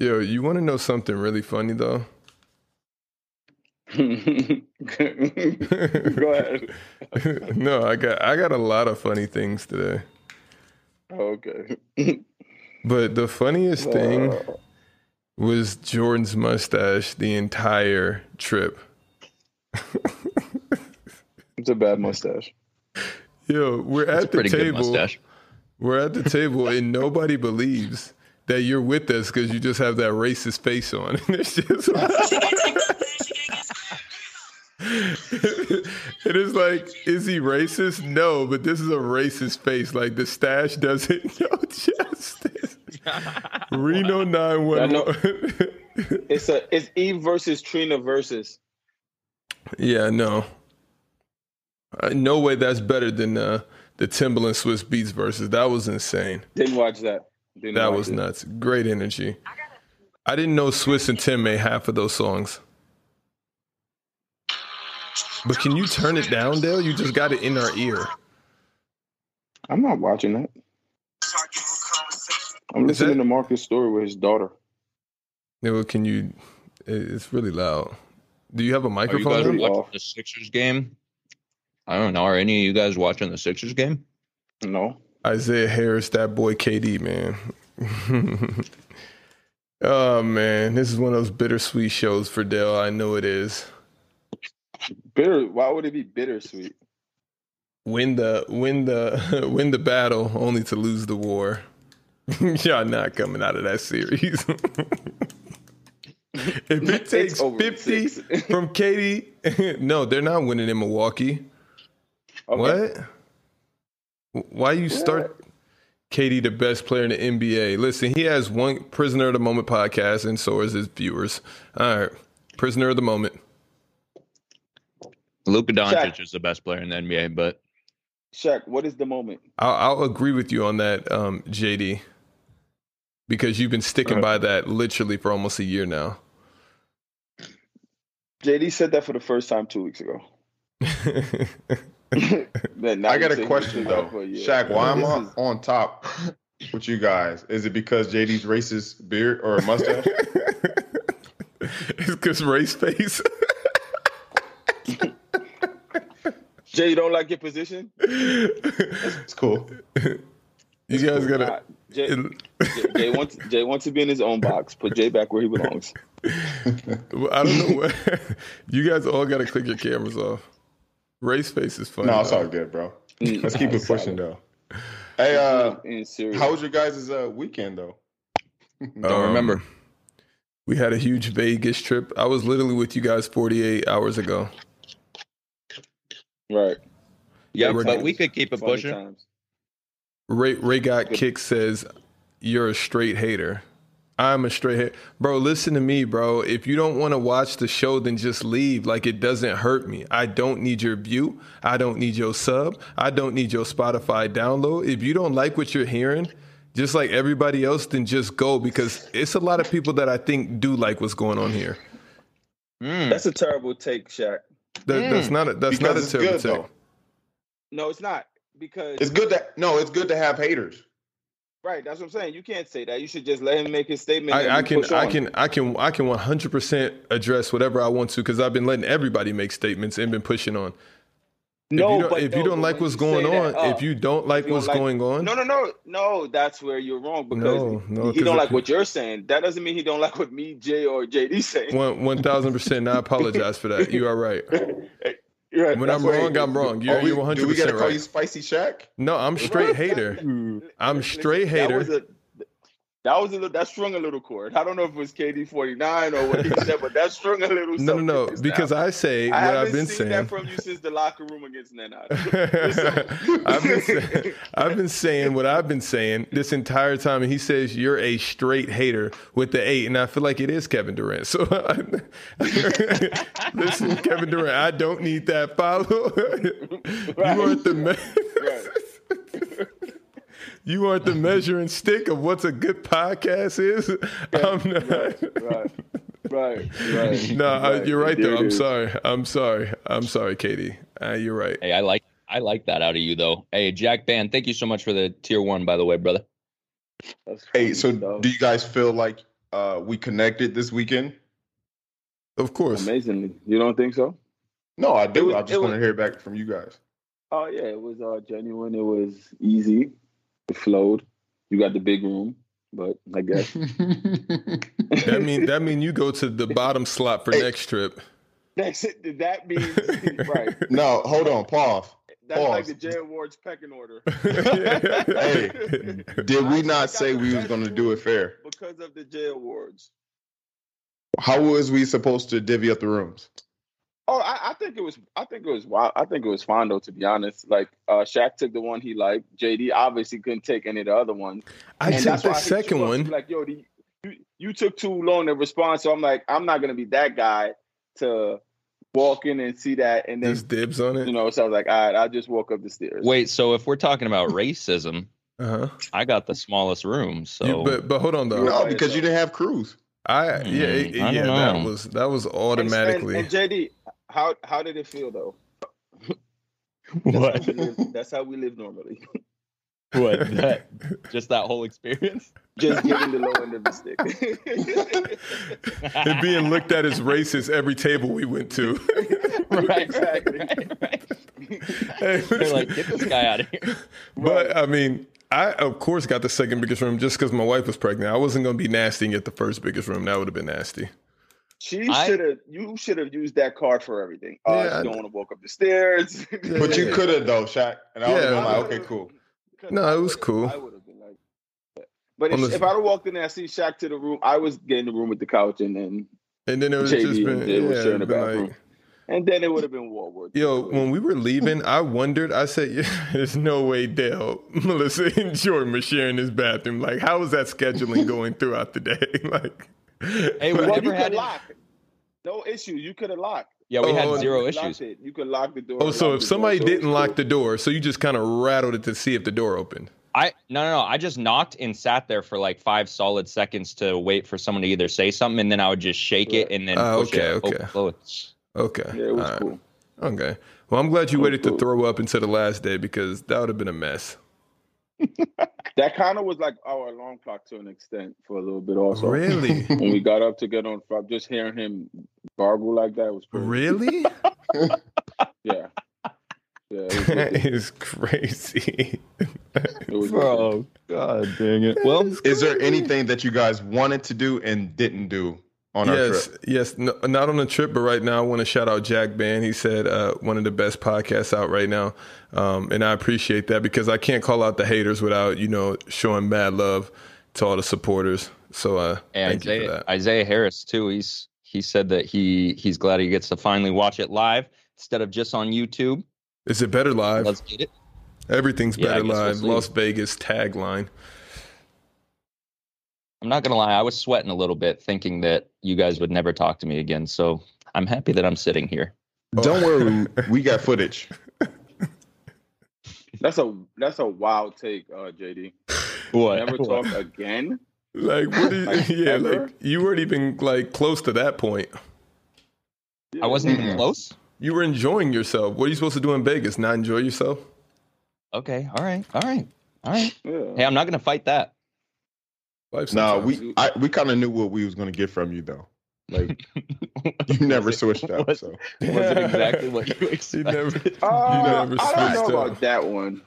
Yo, you want to know something really funny though? Go ahead. no, I got I got a lot of funny things today. Okay. But the funniest thing Uh, was Jordan's mustache the entire trip. it's a bad mustache. Yo, we're That's a at the pretty good table. mustache. We're at the table and nobody believes that you're with us because you just have that racist face on. It's just it is like, is he racist? No, but this is a racist face. Like the stash doesn't know justice. Reno 911. It's a it's Eve versus Trina versus. yeah, no. Uh, no way that's better than uh, the Timbaland Swizz Beatz versus. That was insane. Didn't watch that. Didn't That watch was it. nuts. Great energy. I didn't know Swizz and Tim made half of those songs. But can you turn it down, Dale? You just got it in our ear. I'm not watching that. I'm Is listening that- to Marcus' story with his daughter. Yeah, well, can you? It's really loud. Do you have a microphone? Are you microphone? guys watching off. the Sixers game? I don't know. Are any of you guys watching the Sixers game? No. Isaiah Harris, that boy KD, man. oh man, this is one of those bittersweet shows for Dell. I know it is. Bitter. Why would it be bittersweet? Win the win the win the battle, only to lose the war. Y'all not coming out of that series. if it takes over in fifty six. from KD, no, they're not winning in Milwaukee. Okay. What? Why you start KD the best player in the NBA? Listen, he has one prisoner of the moment podcast, and so is his viewers. All right, prisoner of the moment. Luka Doncic Shaq. is the best player in the NBA, but Shaq, what is the moment? I'll, I'll agree with you on that, um, JD, because you've been sticking Right. by that literally for almost a year now. JD said that for the first time two weeks ago. Then now I got a question though, for a. Shaq. Why am I is- on top with you guys? Is it because JD's racist beard or mustache? it's because race face. Jay, you don't like your position? It's cool. you guys gotta. Jay, Jay, Jay wants Jay wants to be in his own box. Put Jay back where he belongs. I don't know what. you guys all got to click your cameras off. Race face is funny. No, it's though. all good, bro. Mm, Let's keep it pushing though. Hey, uh, how was your guys' uh, weekend though? don't Um, remember. We had a huge Vegas trip. I was literally with you guys 48 hours ago. right? Yeah, we're but good. we could keep it pushing. Ray Ray got kick says you're a straight hater. I'm a straight hater. Bro, listen to me, bro. If you don't want to watch the show, then just leave. Like it doesn't hurt me. I don't need your view. I don't need your sub. I don't need your Spotify download. If you don't like what you're hearing, just like everybody else, then just go because it's a lot of people that I think do like what's going on here. Mm. That's a terrible take, Shaq. That, That's not a that's Because not a terrible good take. though. No, it's not because It's good that no, it's good to have haters. Right. That's what I'm saying. You can't say that. You should just let him make his statement. I, I can I can I can I can 100 percent address whatever I want to because I've been letting everybody make statements and been pushing on. No, if you don't, but if you don't like what's going on, that, uh, if you don't like you don't what's like- going on, No, no, no, no. That's where you're wrong because No, no, he don't like what you're saying. That doesn't mean he don't like what me, Jay, or JD saying. one one thousand percent. I apologize for that. You are right. Right, When I'm wrong, I'm wrong. You're we- you're 100 do we gotta percent call right. you Spicy Shaq? No, I'm straight hater. I'm straight hater. That was a little, that strung a little chord. I don't know if it was KD 49 or what he said, but that strung a little. No, no, no. Because now. I say I what I've been seen saying. that from you since the locker room against Nenad. I've been say- I've been saying what I've been saying this entire time, and he says you're a straight hater with the eight, and I feel like it is Kevin Durant. So listen, Kevin Durant, I don't need that follow. you aren't the me- you aren't the measuring stick of what's a good podcast is. I'm not. right, right, right. No, uh, Right. you're right There though. I'm sorry. I'm sorry. I'm sorry, KD. Uh, you're right. Hey, I like I like that out of you though. Hey, Jack Band, thank you so much for the tier one, by the way, brother. Hey, so stuff. do you guys feel like uh, we connected this weekend. Of course. Amazingly, you don't think so? No, I do. was- I just want to was- hear back from you guys. Oh yeah, it was uh, genuine. It was easy. It flowed. You got the big room, but I guess That mean that mean you go to the bottom slot for Hey. next trip. that's it. Did that means right. No, hold on, pause. That's like the J Awards pecking order. Hey, Did we I- I not say we was going to do it fair? because of the J Awards. How was we supposed to divvy up the rooms? Oh, I, I think it was. I think it was. Wild. I think it was Fondo. To be honest, like uh, Shaq took the one he liked. JD obviously couldn't take any of the other ones. I And took that's the why I hit second one. Like, yo, the, you, you took too long to respond. So I'm like, I'm not gonna be that guy to walk in and see that, and then Just dibs on it. you know. So I was like, all right, I'll just walk up the stairs. Wait, so if we're talking about racism, Uh-huh. I got the smallest room. So You, but but hold on though. No, because you didn't have Cruz. I yeah Hmm, I yeah don't that was that was And- automatically. And, and JD, how how did it feel though? what? That's how we live, that's how we live normally. what? That, just that whole experience? Just giving the low end of the stick. and being looked at as racist every table we went to. right, Exactly. right, right. Hey, They're like, get this guy out of here. But I mean, I of course got the second biggest room just because my wife was pregnant. I wasn't gonna be nasty and get the first biggest room. That would have been nasty. She should have. You should have used that card for everything. Oh, Yeah, I she don't want to walk up the stairs. But you could have though, Shaq. And I would have Yeah. been like, okay, cool. No, it was cool. I would have been like, but if, Unless- if I'd have walked in there, I see Shaq to the room. I was getting the room with the couch, and then And then it was JD just been, and Jay was yeah, sharing the been bathroom. like, and then it would have been Walworth. Yo, when we were leaving, I wondered. I said, yeah, "There's no way Dale, Melissa, and Jordan were sharing this bathroom. Like, how was that scheduling going throughout the day? like, Hey, we well, never you had could it- lock. No issue. You could have locked. Yeah, we Oh, had zero You could issues. it. You could lock the door. oh, so if somebody door, didn't it's lock cool. the door, so you just kind of rattled it to see if the door opened. I no no no. I just knocked and sat there for like five solid seconds to wait for someone to either say something, and then I would just shake it and then oh, push okay, it. okay. open, close. Okay, Yeah, it was all right. cool. Okay. Well, I'm glad you Cool, waited to throw up until the last day because that would have been a mess. That kind of was like our alarm clock to an extent for a little bit. Also, Really? when we got up to get on, Fab, just hearing him gargle like that was crazy. really? Yeah, yeah, it was, that wicked. is crazy. it was oh, wicked. Bro, god dang it. Well, Is there anything that you guys wanted to do and didn't do on our yes, trip? yes. No, not on the trip, but right now I want to shout out Jack Band. He said uh, one of the best podcasts out right now, um, and I appreciate that because I can't call out the haters without you know showing mad love to all the supporters. So uh, and thank you for Isaiah, that. Isaiah Harris too. He's he said that he he's glad he gets to finally watch it live instead of just on YouTube. Is it better live? Let's get it. Everything's Yeah, better guess we'll live. Las Vegas tagline. I'm not gonna lie, I was sweating a little bit, thinking that you guys would never talk to me again. So I'm happy that I'm sitting here. Don't worry, we got footage. That's a that's a wild take, uh, JD. What? Never talk again. Like what? Is, Like, yeah, ever? like you weren't even like close to that point. I wasn't even close. You were enjoying yourself. What are you supposed to do in Vegas? Not enjoy yourself? Okay, all right, all right, all right. Yeah. Hey, I'm not gonna fight that. Life No, sometimes. we I, we kind of knew what we was going to get from you though. Like you never Was it- switched up. Was, So was it exactly what you You expected? never. Uh, never I don't know switched up. about that one.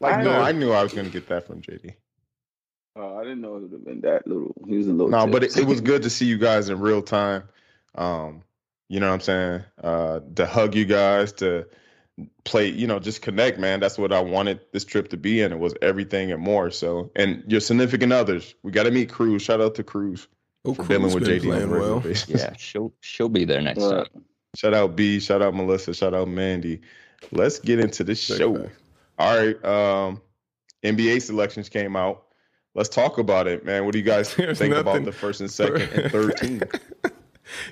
like I no, know. I knew I was going to get that from JD. Uh, I didn't know it would have been that little. He was a little. No, but it, it was good to see you guys in real time. Um, you know what I'm saying? Uh, to hug you guys, to play, you know, just connect, man. That's what I wanted this trip to be, and it was everything and more. So, and your significant others, we got to meet Cruz. Shout out to Cruz Oh, for dealing with been JD on a playing well. Yeah, she'll she'll be there next Right. time. Shout out B. Shout out Melissa. Shout out Mandy. Let's get into this show. facts. All right. Um, NBA selections came out. Let's talk about it, man. What do you guys There's think about the first and second and third team?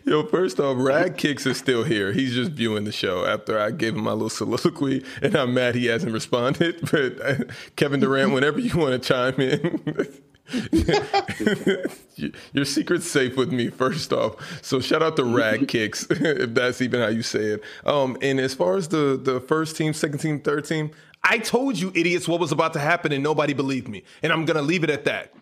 Yo, first off, Rad Kicks is still here. He's just viewing the show after I gave him my little soliloquy, and I'm mad he hasn't responded. But uh, Kevin Durant, whenever you want to chime in, your secret's safe with me. First off, so shout out to Rad Kicks, if that's even how you say it. Um, and as far as the the first team, second team, third team, I told you idiots what was about to happen, and nobody believed me, and I'm gonna leave it at that.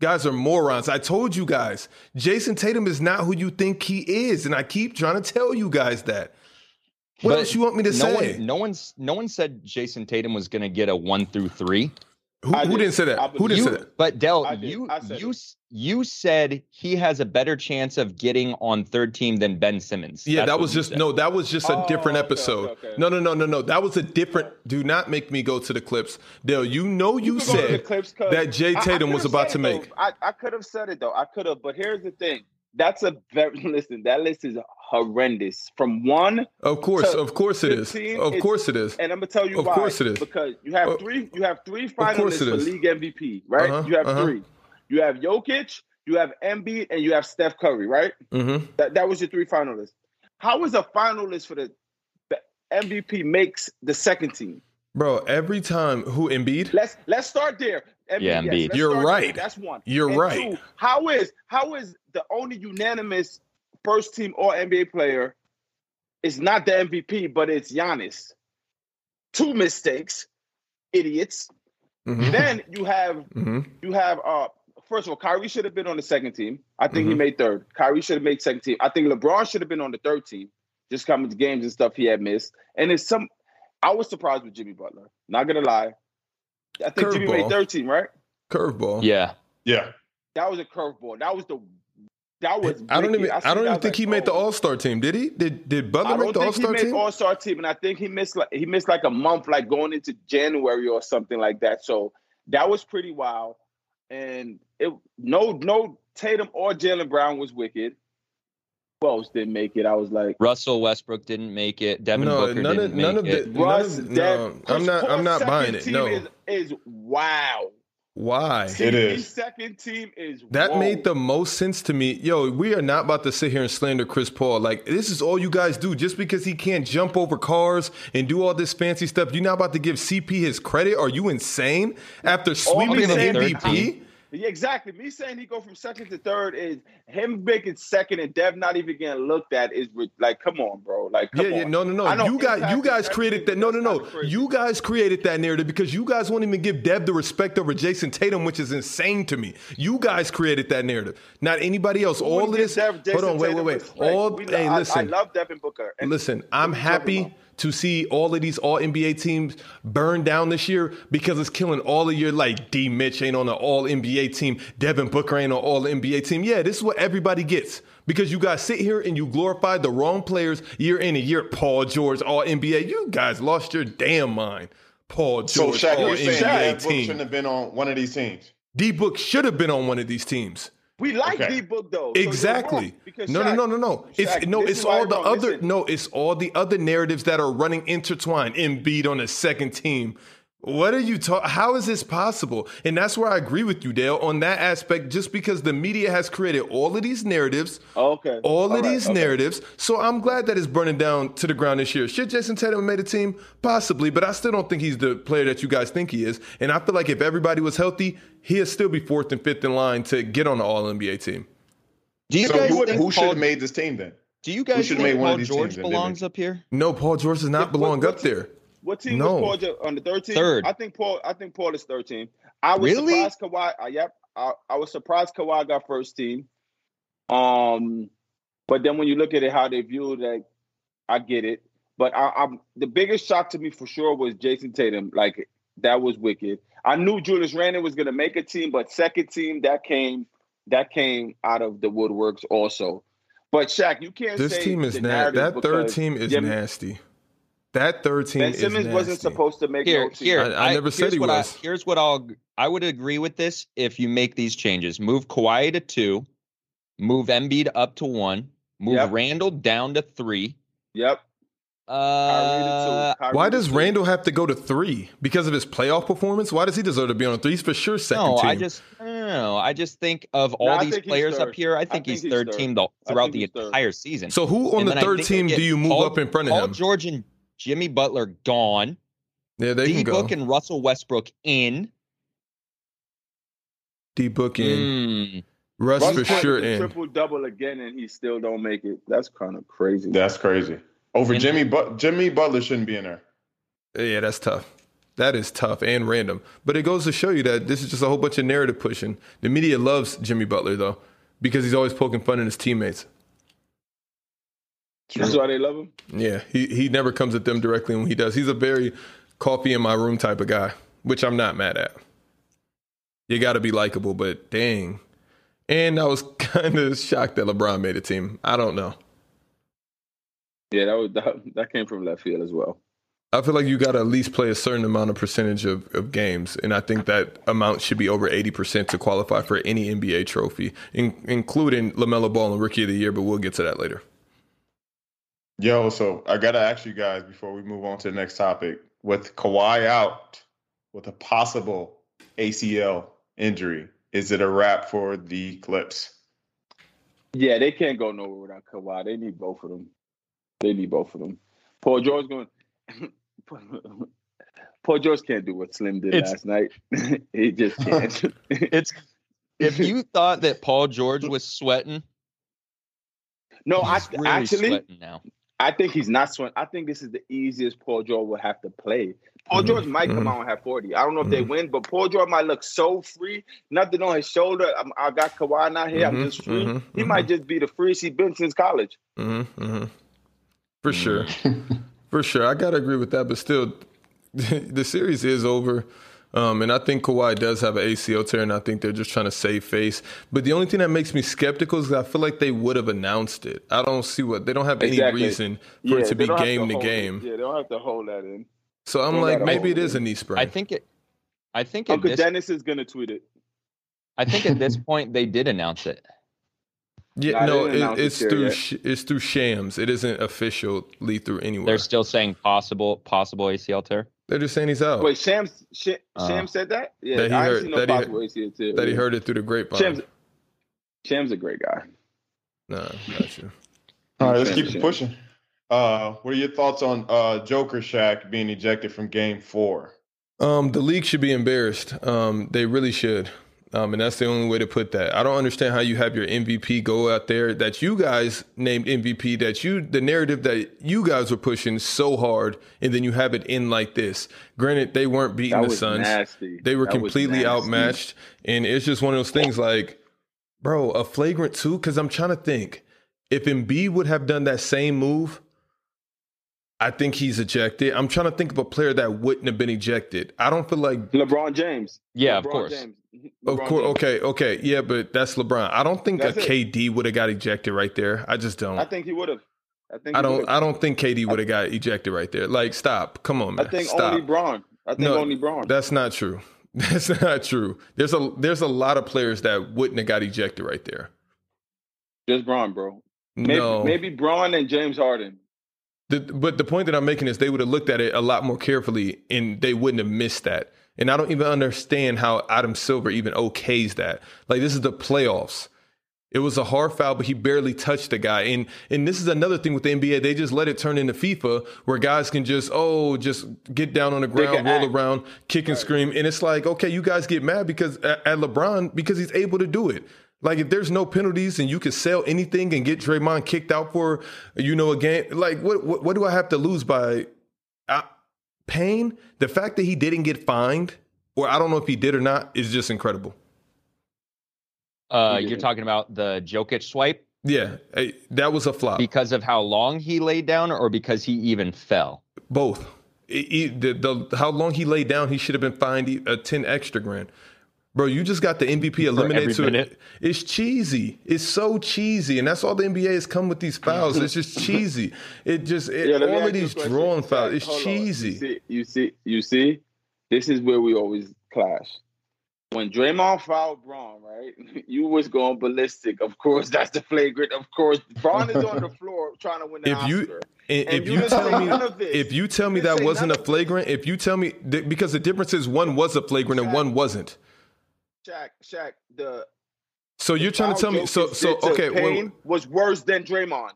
Guys are morons. I told you guys, Jayson Tatum is not who you think he is, and I keep trying to tell you guys that. What But else you want me to no say? one, no one's, no one said Jayson Tatum was going to get a one through three. Who who did. didn't say that? I Who didn't say that? but Dell, you, you, it. you said he has a better chance of getting on third team than Ben Simmons. Yeah, That's that was just said. no. That was just a Oh, different okay, episode. okay, okay. No, no, no, no, no. That was a different. Do not make me go to the clips, Dale. You know you, can go to the said clips 'cause that Jay I- I Tatum was about to it, though. make. I, I could have said it though. I could have, but here's the thing. That's a very listen. That list is horrendous. From one, Of course, of course it is. Of is- course it is. and I'm gonna tell you Of why. course it is. Because you have three. You have three finalists for league MVP, right? Uh-huh, You have uh-huh. three. You have Jokic, you have Embiid, and you have Steph Curry, right? hmm That that was your three finalists. How is a finalist for the, the MVP makes the second team? Bro, every time who Embiid? Let's let's start there. Embiid, Yeah, Embiid. let's You're right. That's one. You're And right. two, how is how is the only unanimous first team All NBA player is not the MVP, but it's Giannis? Two mistakes, idiots. hmm then you have hmm you have uh first of all, Kyrie should have been on the second team. I think he Mhm. made third. Kyrie should have made second team. I think LeBron should have been on the third team, just coming to games and stuff he had missed. And it's some I was surprised with Jimmy Butler. Not gonna lie. I think Jimmy made 13, right? Curveball. Yeah. Yeah. That was a curveball. That was the that was I don't even. I, seen don't even think like, he made the oh. All Star team. Did he? Did Did Butler make the All think he Star made team? All Star team, and I think he missed like he missed like a month, like going into January or something like that. So that was pretty wild. And it no no Tatum or Jaylen Brown was wicked. Who else didn't make it? I was like Russell Westbrook didn't make it. Devin No, Booker none didn't of none make of it. the. None Russ. of, Dev, no, I'm not. I'm not buying it. No. is, is wow. Why? It is. Second team is That whoa. made the most sense to me. Yo, we are not about to sit here and slander Chris Paul. Like, this is all you guys do. Just because he can't jump over cars and do all this fancy stuff, you're not about to give CP his credit? Are you insane? After sweeping I'm the saying- MVP? Yeah, exactly. Me saying he go from second to third is him making second and Dev not even getting looked at is like, come on, bro. Like, come Yeah, yeah, on. no, no, no. know You guys, you guys created that. No, no, no. You guys created that narrative because you guys won't even give Dev the respect over Jayson Tatum, which is insane to me. You guys created that narrative, not anybody else. All would of give this. Dev- Hold on, wait, wait, wait. All. We- Hey, I, listen. I love Devin Booker. And Listen, I'm are you talking happy? To see all of these all NBA teams burn down this year because it's killing all of your like D Mitch ain't on an all NBA team, Devin Booker ain't on all NBA team. Yeah, this is what everybody gets. Because you guys sit here and you glorify the wrong players year in and year. Paul George, all NBA. You guys lost your damn mind. Paul So George, Shaq, all NBA that Book shouldn't have been on one of these teams. D Book should have been on one of these teams. We like Okay. Book though. So Exactly. wrong, No, no, Shaq- no, no, no. It's Shaq, no, it's all the other Listen, no, it's all the other narratives that are running intertwined. Embiid on the second team. What are you talking? How is this possible? And that's where I agree with you, Dale, on that aspect. Just because the media has created all of these narratives, Okay. all of right, these okay. narratives. So I'm glad that it's burning down to the ground this year. Should Jayson Tatum made a team? Possibly, but I still don't think he's the player that you guys think he is. And I feel like if everybody was healthy, he'd still be fourth and fifth in line to get on the All NBA team. Do you So guys who, who should have made this team then? Do you guys should've think made one of Paul these George teams belongs up here? No, Paul George does not What- belong what up there. What team No. was Paul George on the third team? Third. I think Paul. I think Paul is third team. I was Really? surprised Kawhi. Uh, yep. I, I was surprised Kawhi got first team. Um, but then when you look at it, how they view it, like, I get it. But I, I'm the biggest shock to me for sure was Jayson Tatum. Like that was wicked. I knew Julius Randle was going to make a team, but second team that came that came out of the woodworks also. But Shaq, you can't This say team is the nasty. narrative That third team is Jimmy- nasty. That third team Ben is Simmons nasty. wasn't supposed to make Here, no team. here. I- I never said here's he what was. I, here's what I'll. I would agree with this if you make these changes. Move Kawhi to two, move Embiid up to one, move Yep. Randle down to three. Yep. Uh, to two. Kyrie Why does two. Randle have to go to three? Because of his playoff performance? Why does he deserve to be on a three? He's for sure second no, team. I just I. I just think of all No, these players up here, I think, think he's he's third third. team the, throughout the he's third. entire season. so who on And the third team get do you move Paul- up in front of Paul him? George and Jimmy Butler gone. yeah, they D can go. Book and Russell Westbrook in. D Book in. Mm. Russ, Russ for sure the in. triple double again, and he still don't make it. That's kind of crazy. That's crazy. Over And- Jimmy, but Jimmy Butler shouldn't be in there. Yeah, that's tough. That is tough and random. But it goes to show you that this is just a whole bunch of narrative pushing. The media loves Jimmy Butler though, because he's always poking fun at his teammates. That's why they love him. Yeah, he he never comes at them directly when he does. He's a very coffee in my room type of guy, which I'm not mad at. You got to be likable, but dang. And I was kind of shocked that LeBron made a team. I don't know. Yeah, that was that, that came from left field as well. I feel like you got to at least play a certain amount of percentage of, of games, and I think that amount should be over eighty percent to qualify for any NBA trophy, in, including LaMelo Ball and Rookie of the Year. But we'll get to that later. Yo, so I gotta ask you guys before we move on to the next topic. With Kawhi out with a possible ACL injury, is it a wrap for the Clips? Yeah, they can't go nowhere without Kawhi. They need both of them. They need both of them. Paul George going. Paul George can't do what Slim did It's- last night. he just can't. It's if you thought that Paul George was sweating, no, I really actually sweating now. I think he's not sweating. I think this is the easiest Paul George will have to play. Paul Mhm, George might come mhm. out and have 40. I don't know if they win, but Paul George might look so free. Nothing on his shoulder. I'm, I got Kawhi not here. I'm Mhm, just free. mhm, he might just be the freest he's been since college. Mm-hmm, mm-hmm. For sure. For sure. I got to agree with that, but still, the series is over. Um, and I think Kawhi does have an ACL tear, and I think they're just trying to save face. But the only thing that makes me skeptical is I feel like they would have announced it. I don't see what they don't have any Exactly. reason for it to be don't have game to it. game. Yeah, they don't have to hold that in. So I'm like, maybe hold it it is a knee sprain. I think it. I think at Uncle this, Dennis is gonna tweet it. I think at this point they did announce it. yeah, Nah, they no, it, it's through yet. sh- it's through Shams. It isn't officially through anywhere. They're still saying possible possible ACL tear. They're just saying he's out. Wait, Shams, Sh- Uh, Sham said that? Yeah, That he I heard- ain't seen no that he- possible ACL too. that he heard it through the grapevine. Sham's, Sham's a great guy. Nah, not you. All right, let's Sham, keep it pushing. Uh, what are your thoughts on uh, Jokic being ejected from Game Four? Um, the league should be embarrassed. Um, they really should. Um, and that's the only way to put that. I don't understand how you have your MVP go out there that you guys named MVP, that you, the narrative that you guys were pushing so hard, and then you have it in like this. Granted, they weren't beating That the was Suns. nasty. They were That completely outmatched. And it's just one of those things like, bro, a flagrant two? Because I'm trying to think. If Embiid would have done that same move, I think he's ejected. I'm trying to think of a player that wouldn't have been ejected. I don't feel like LeBron James. Yeah, of course. James. Of course, James. okay, okay, yeah, but that's LeBron. I don't think That's a it. KD would have got ejected right there. I just don't. I I, think he would have. I think. he don't. would've. I don't think KD would have got ejected right there. Like, stop. Come on, man. I think stop. only Bron. I think No, only Bron. That's not true. That's not true. There's a there's a lot of players that wouldn't have got ejected right there. Just Bron, bro. Maybe, no, maybe Bron and James Harden. The, but the point that I'm making is they would have looked at it a lot more carefully and they wouldn't have missed that. And I don't even understand how Adam Silver even okays that. Like this is the playoffs. It was a hard foul, but he barely touched the guy. And and this is another thing with the NBA. They just let it turn into FIFA where guys can just, oh, just get down on the ground, roll act. around, kick and scream. And it's like, okay, you guys get mad because at, at LeBron, because he's able to do it. Like if there's no penalties and you can sell anything and get Draymond kicked out for, you know, a game, like what what, what do I have to lose by pain? The fact that he didn't get fined, or I don't know if he did or not, is just incredible. Uh, you're talking about the Jokic swipe Yeah, that was a flop. because of how long he laid down, or because he even fell. Both. He- he- the, the, how long he laid down, he should have been fined a 10 extra grand. Bro, you just got the MVP eliminated to minute. It's cheesy. It's so cheesy. And that's all the NBA has come with these fouls. It's just cheesy. It just, it, Yeah, all of you a these question. drawing fouls, it's hold cheesy. You see, you see, you see, this is where we always clash. When Draymond fouled Bron, right? You was going ballistic. Of course, that's the flagrant. Of course, Bron is on the floor trying to win the If you- Oscar. And, And if you you tell me, none of this. if you tell me You that wasn't a flagrant, if you tell me th- because the difference is one was a flagrant and one wasn't. Shaq, Shaq, the So you're trying to tell me? So so okay. well, was worse than Draymond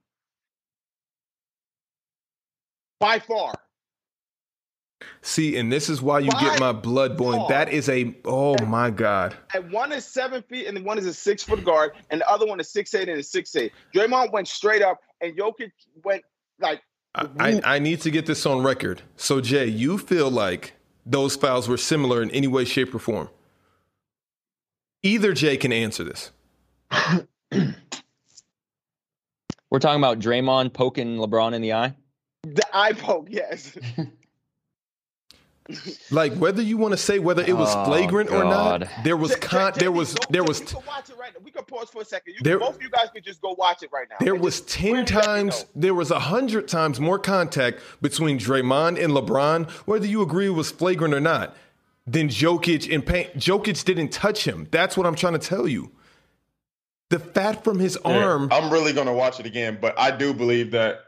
by far. see, and this is why you By get my blood boiling. far. That is a oh my god. And one is seven feet, and the one is a six foot guard, and the other one is six eight and a six eight. Draymond went straight up, and Jokic went like I, I I need to get this on record. So Jay, you feel like those fouls were similar in any way, shape, or form? Either Jay can answer this. We're talking about Draymond poking LeBron in the eye. The eye poke, yes. Like whether you want to say whether it was Oh, flagrant or not, there was J- con- J- there was go- there was We can watch it right now. We can pause for a second. You, There- both of you guys could just go watch it right now. There was just ten really let times, know. there was a hundred times more contact between Draymond and LeBron, whether you agree it was flagrant or not, than Jokic and Payne. Jokic didn't touch him. That's what I'm trying to tell you. The fat from his Yeah, arm. I'm really gonna watch it again, but I do believe that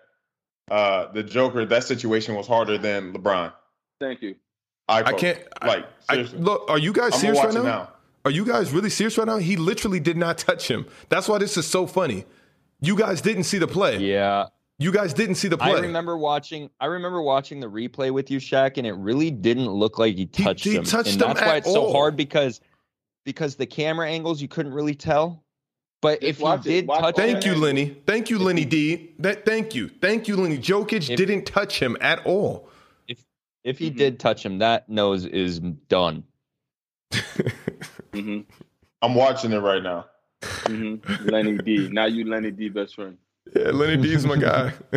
uh, the Joker that situation was harder than LeBron. Thank you. I, I can't. Like I, seriously. look, are you guys I'm serious right now? now. Are you guys really serious right now? He literally did not touch him. That's why this is so funny. You guys didn't see the play. Yeah, You guys didn't see the play. I remember watching. I remember watching the replay with you, Shaq, and it really didn't look like he He- touched he him. touched and him that's why at it's so hard because because the camera angles you couldn't really tell. But Just if he watch it. did Watch touch, Thank him, you, Lenny. Thank you, Lenny D. That, thank you. Thank you, Lenny. Jokic If- didn't touch him at all. if if he Mhm. did touch him, that nose is done. hmm I'm watching it right now. hmm Lenny D. Now you Lenny D. Best friend. Yeah, Lenny D is my guy.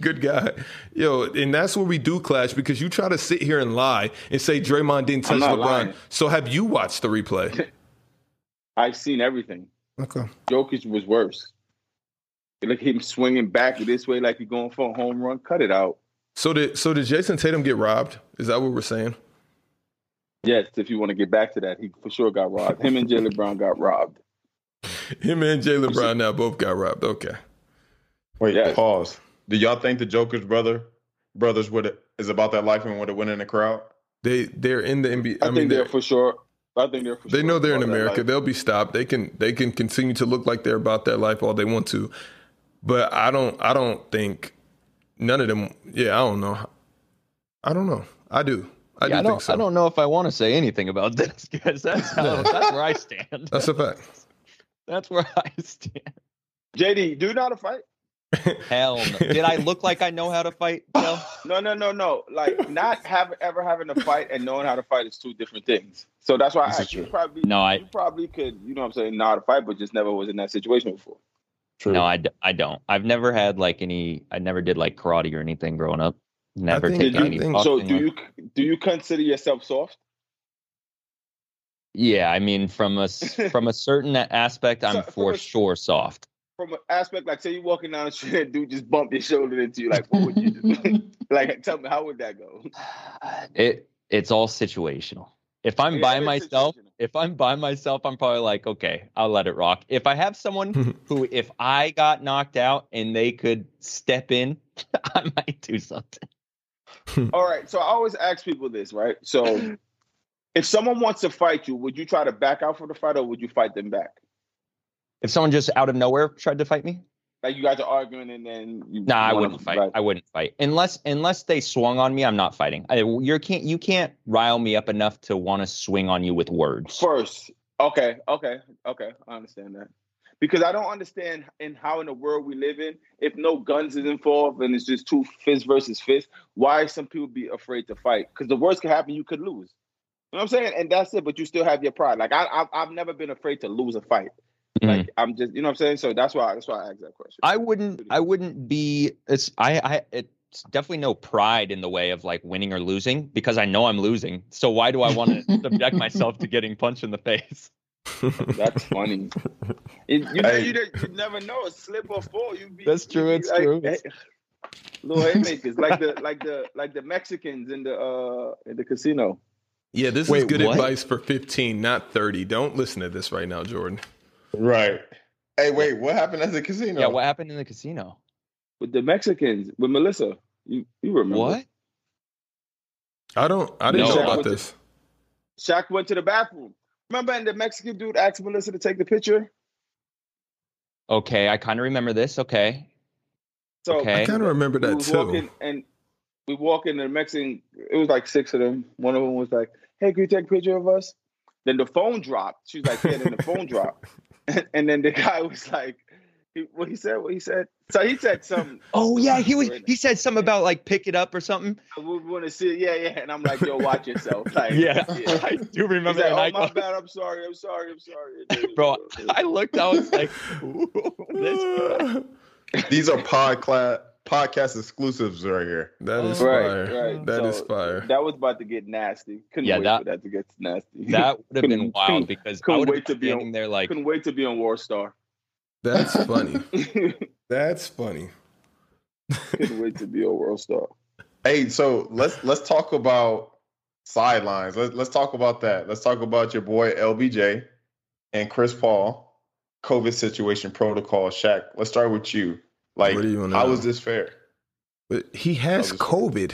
Good guy. Yo, and that's where we do clash because you try to sit here and lie and say Draymond didn't touch LeBron. lying. So have you watched the replay? I've seen everything. Okay. Jokic was worse. Look him swinging back this way like he's going for a home run. Cut it out. So did so did Jayson Tatum get robbed? Is that what we're saying? Yes, if you want to get back to that, he for sure got robbed. Him and Jaylen Brown got robbed. Him and Jaylen Brown now both got robbed. Okay. Wait, Yeah. pause. Do y'all think the Joker's brother brothers would is about that life and would have went in the crowd? They they're in the NBA. I, I, mean, think they're they're, for sure. I think they're for they sure. know they're in America. They'll be stopped. They can they can continue to look like they're about their life all they want to. But I don't I don't think none of them. Yeah, I don't know. I don't know. I do. I Yeah, do I don't. think so. I don't know if I want to say anything about this because that's how, that's where I stand. That's a fact. That's where I stand. JD, do you know how to fight? Hell, no. did I look like I know how to fight? Joe? No, no, no, no. Like not have ever having to fight and knowing how to fight is two different things. So that's why This I is you true. probably No, I- you probably could, you know what I'm saying, know how to fight, but just never was in that situation before. True. No, I, d- I don't. I've never had like any. I never did like karate or anything growing up. Never think- taken any. think- So do you do you consider yourself soft? Yeah, I mean, from a from a certain aspect, I'm So, for a- sure soft. From an aspect like say you walking down the street and dude just bump your shoulder into you, like what would you do? like tell me how would that go? It it's all situational. If I'm Yeah, by myself, if I'm by myself, I'm probably like, okay, I'll let it rock. If I have someone who, if I got knocked out and they could step in, I might do something. All right. So I always ask people this, right? So if someone wants to fight you, would you try to back out from the fight or would you fight them back? If someone just out of nowhere tried to fight me, Like you guys are arguing and then you nah, I wouldn't fight. I wouldn't fight unless unless they swung on me. I'm not fighting. I, you can't you can't rile me up enough to want to swing on you with words. First, okay, okay, okay, I understand that. Because I don't understand in how in the world we live in, if no guns is involved and it's just two fist versus fist, why some people be afraid to fight? Because the worst could happen, you could lose. You know what I'm saying? And that's it. But you still have your pride. Like I, I I've never been afraid to lose a fight. Mhm. Like I'm just, you know what I'm saying. So that's why that's why I asked that question. I wouldn't I wouldn't be it's I I it's definitely no pride in the way of like winning or losing because I know I'm losing. So why do I want to subject myself to getting punched in the face? That's funny. It- you, know, Hey. you, you never know. A slip or fall. You be. That's true, you be it's true. hey, little haymakers, like the like the like the Mexicans in the uh in the casino. Yeah, this is good what? advice for 15, not 30. Don't listen to this right now, Jordan. Right. Hey, wait, what happened at the casino? Yeah, what happened in the casino? with the Mexicans with Melissa. You you remember What? I don't I didn't No. know about With the- this. Shaq went to the bathroom. Remember, and the Mexican dude asked Melissa to take the picture. Okay, I kind of remember this. Okay. So Okay. I kind of remember that was too. and we walk in the Mexican. It was like six of them. One of them was like, "Hey, can you take a picture of us?" Then the phone dropped. She was like, "Yeah." Then the phone dropped, and then the guy was like, He, what he said? What he said? So he said something. Oh yeah, he was. He said something about like pick it up or something. We want to see. it. Yeah, yeah. And I'm like, yo, watch yourself. Like, Yeah, I do He's remember. like, and oh I my go- bad. I'm sorry. I'm sorry. I'm sorry. bro, I looked. I was like, "Ooh, this These are pod podcast podcast exclusives right here. that is Right, fire. right. That is So, fire. That was about to get nasty. Couldn't Yeah, wait that- for that to get nasty. that would have been Couldn't- wild couldn't- because I couldn't would have wait been to be on- there like, couldn't wait to be on World Star. That's funny. That's funny. couldn't wait to be on World Star. Hey, so let's let's talk about sidelines. Let's let's talk about that. Let's talk about your boy LBJ and Chris Paul. COVID situation protocol. Shaq. Let's start with you. Like, What do you wanna how know? is this fair? But he has That was- COVID.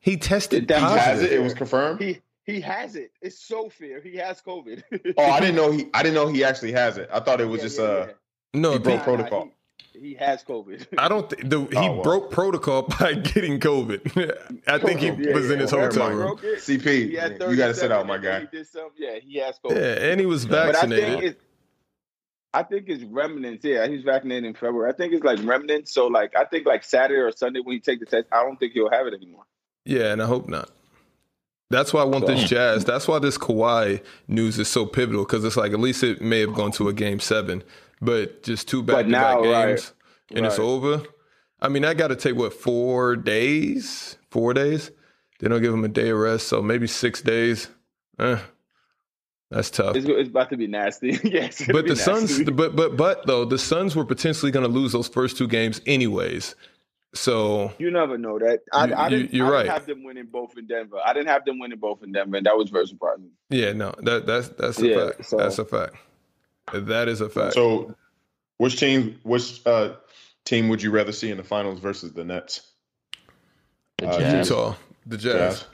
He tested That- He Positive. has it. It was confirmed. He he has it. It's so fair. He has COVID. Oh, I didn't know he. I didn't know he actually has it. I thought it was Yeah, just yeah, uh. yeah. No, He broke Nah, protocol. Nah, he, he has COVID. I don't. Th- the, he Oh, well. broke protocol by getting COVID. I think he Yeah, was in his yeah. hotel room. CP, you got to sit out, my guy. He did some, yeah, he has COVID. Yeah, and he was But I vaccinated. I think it's remnants. Yeah, he's vaccinated in February. I think it's like remnants. So like I think like Saturday or Sunday when you take the test, I don't think he'll have it anymore. Yeah, and I hope not. That's why I want this Jazz. That's why this Kawhi news is so pivotal because it's like at least it may have gone to a game seven, but just two back to back now, right, games and it's over. I mean, I got to take what four days? Four days? They don't give him a day of rest, so maybe six days. Eh, that's tough. It's, it's about to be nasty. yes, it's gonna But be the Suns, but but but though the Suns were potentially going to lose those first two games anyways. So You never know that. I, You- I you- didn't, you're I right. didn't have them winning both in Denver. I didn't have them winning both in Denver, and that was very surprising. yeah, no, that that's that's a Yeah, fact. so- That's a fact. That is a fact. So, which team? Which uh, team would you rather see in the finals versus the Nets? the Uh, Utah, the Jazz. Jazz.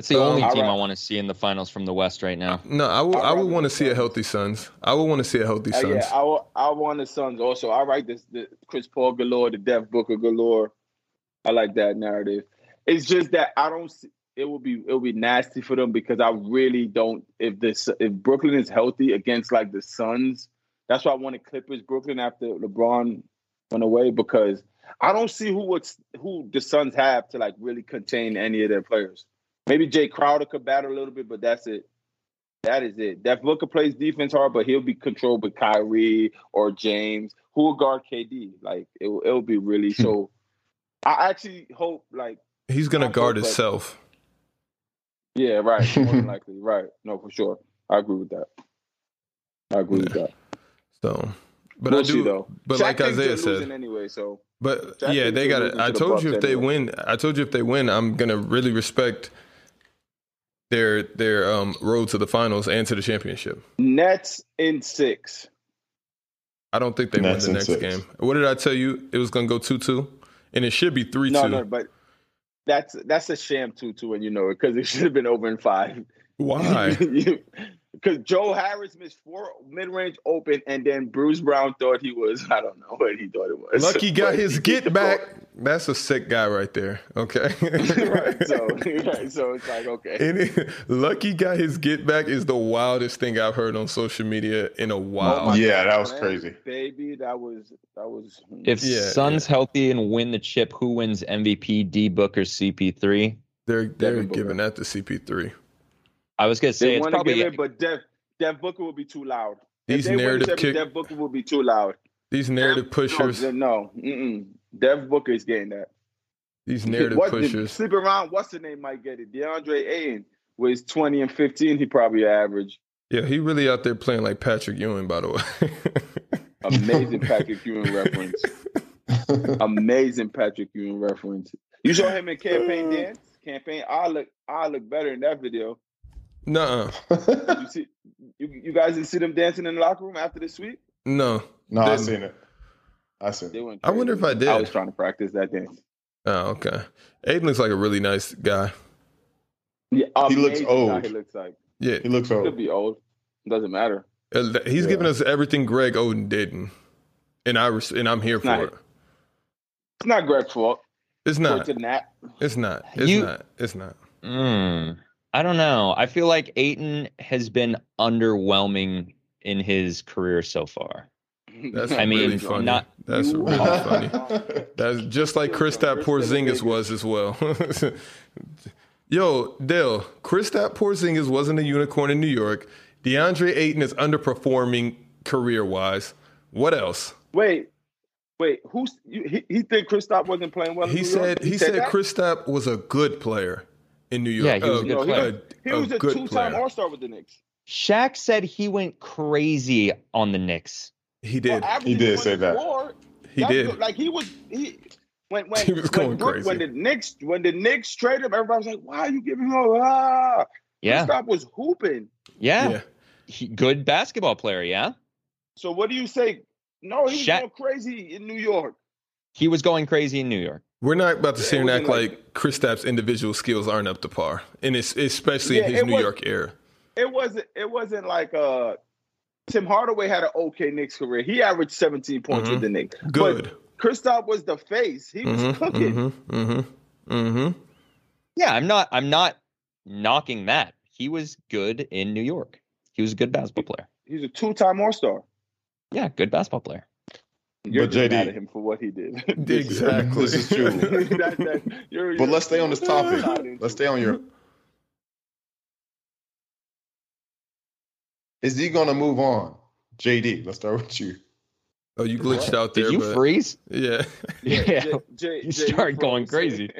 It's the Um, only team right. I want to see in the finals from the West right now. No, I would I'd I would want to see a healthy Suns. I would want to see a healthy Uh, Suns. yeah, I, wa- I want the Suns also. I like this the Chris Paul galore, the Dev Booker galore. I like that narrative. It's just that I don't. See, it will be it will be nasty for them because I really don't. If this if Brooklyn is healthy against like the Suns, that's why I wanted Clippers Brooklyn after LeBron went away because I don't see who what's who the Suns have to like really contain any of their players. Maybe Jae Crowder could battle a little bit, but that's it. That is it. That Booker plays defense hard, but he'll be controlled by Kyrie or James. Who will guard KD? Like it, will- it'll be really hmm. so. I actually hope, like, He's gonna I guard hope, himself. yeah, right, more than likely, right. No, for sure. I agree with that. I agree with that. So, but we'll I do. though. But Shaq like Isaiah said, anyway. So But yeah, they got it. I the told you if they anyway. win, I told you if they win, I'm gonna really respect their their um road to the finals and to the championship. Nets in six. I don't think they Nets win the next six. game. What did I tell you? It was gonna go two two, and it should be three No, two. no, but that's that's a sham two two, and you know it because it should have been over in five. Why? Because Joe Harris missed four mid-range open, and then Bruce Brown thought he was. I don't know what he thought it was. Lucky got his get back. ball. That's a sick guy right there. Okay. right. So, right, so it's like okay. Any, Lucky got his get back is the wildest thing I've heard on social media in a Oh while. my Yeah, God, that was man. crazy. baby. That was that was. Hmm. If Yeah, Suns healthy and win the chip, who wins MVP? D Booker, CP3. They're they're Devin Booker. giving that to CP3. I was gonna say they it's probably give it, but Dev Dev Booker will be too loud. If These they narrative kick, Dev Booker will be too loud. these narrative pushers, No, no, mm-mm. Dev Booker is getting that. these narrative What- pushers. Sleep around. What's the name? Might get it. DeAndre Ayton was twenty and fifteen. He probably average. Yeah, he really out there playing like Patrick Ewing, by the way. Amazing Patrick Ewing reference. Amazing Patrick Ewing reference. You saw him in campaign dance. Campaign. I look. I look better in that video. Nuh-uh. You see, you, you guys didn't see them dancing in the locker room after the sweep. No. no, I Didn't. seen it. I seen it. I wonder if I did. I was trying to practice that dance. Oh, okay. Ayton looks like a really nice guy. Yeah, He looks old. He looks like Yeah. He looks old. He could be old. It Doesn't matter. Uh, He's Yeah. giving us everything Greg Oden didn't. And I res- and I'm here for Not- it. It's not Greg's fault. It's not. it to nap. It's not. It's You- not. It's not. Mm, I don't know. I feel like Ayton has been underwhelming in his career so far. That's I mean, really funny. not- That's really are- funny. That's just like Kristaps Porzingis was as well. Yo, Dale, Kristaps Porzingis wasn't a unicorn in New York. DeAndre Ayton is underperforming career wise. What else? Wait, wait. Who's you, he? He think Kristaps wasn't playing well. in He New said York? he said that? Kristaps was a good player in New York. Yeah, he was a good No, he, player. he was a, good two-time player. All-Star with the Knicks. Shaq said he went crazy on the Knicks. He did. Well, He did say that. 24, He did. good. Like he was he when when He was when, going Brook- crazy. when the Knicks when the Knicks traded him, everybody was like, "Why are you giving him a ah?" Yeah, Kristaps was hooping. yeah, Yeah. He, good basketball player. Yeah, So what do you say? No, he was Shaq- going crazy in New York. he was going crazy in New York. We're not about to Yeah, sit here and act wasn't like Kristaps' individual skills aren't up to par, and it's especially Yeah, in his New was- York era. It wasn't. It wasn't like uh, Tim Hardaway had an okay Knicks career. He averaged 17 points Mhm. with the Knicks. Good. But Kristaps was the face. He was Mm-hmm, cooking. mm-hmm, mm-hmm, mm-hmm. Yeah, I'm not. I'm not knocking that. He was good in New York. He was a good basketball player. He's a two-time All-Star. Yeah, good basketball player. You're But just JD mad at him for what he did. Exactly. This is true. That- that- you're- But you're- let's stay on this topic. Let's stay on your. Is he gonna move on? JD, let's start with you. Oh, you glitched out there. Did you but, freeze? Yeah. Yeah. Jay- Jay- You start started going crazy.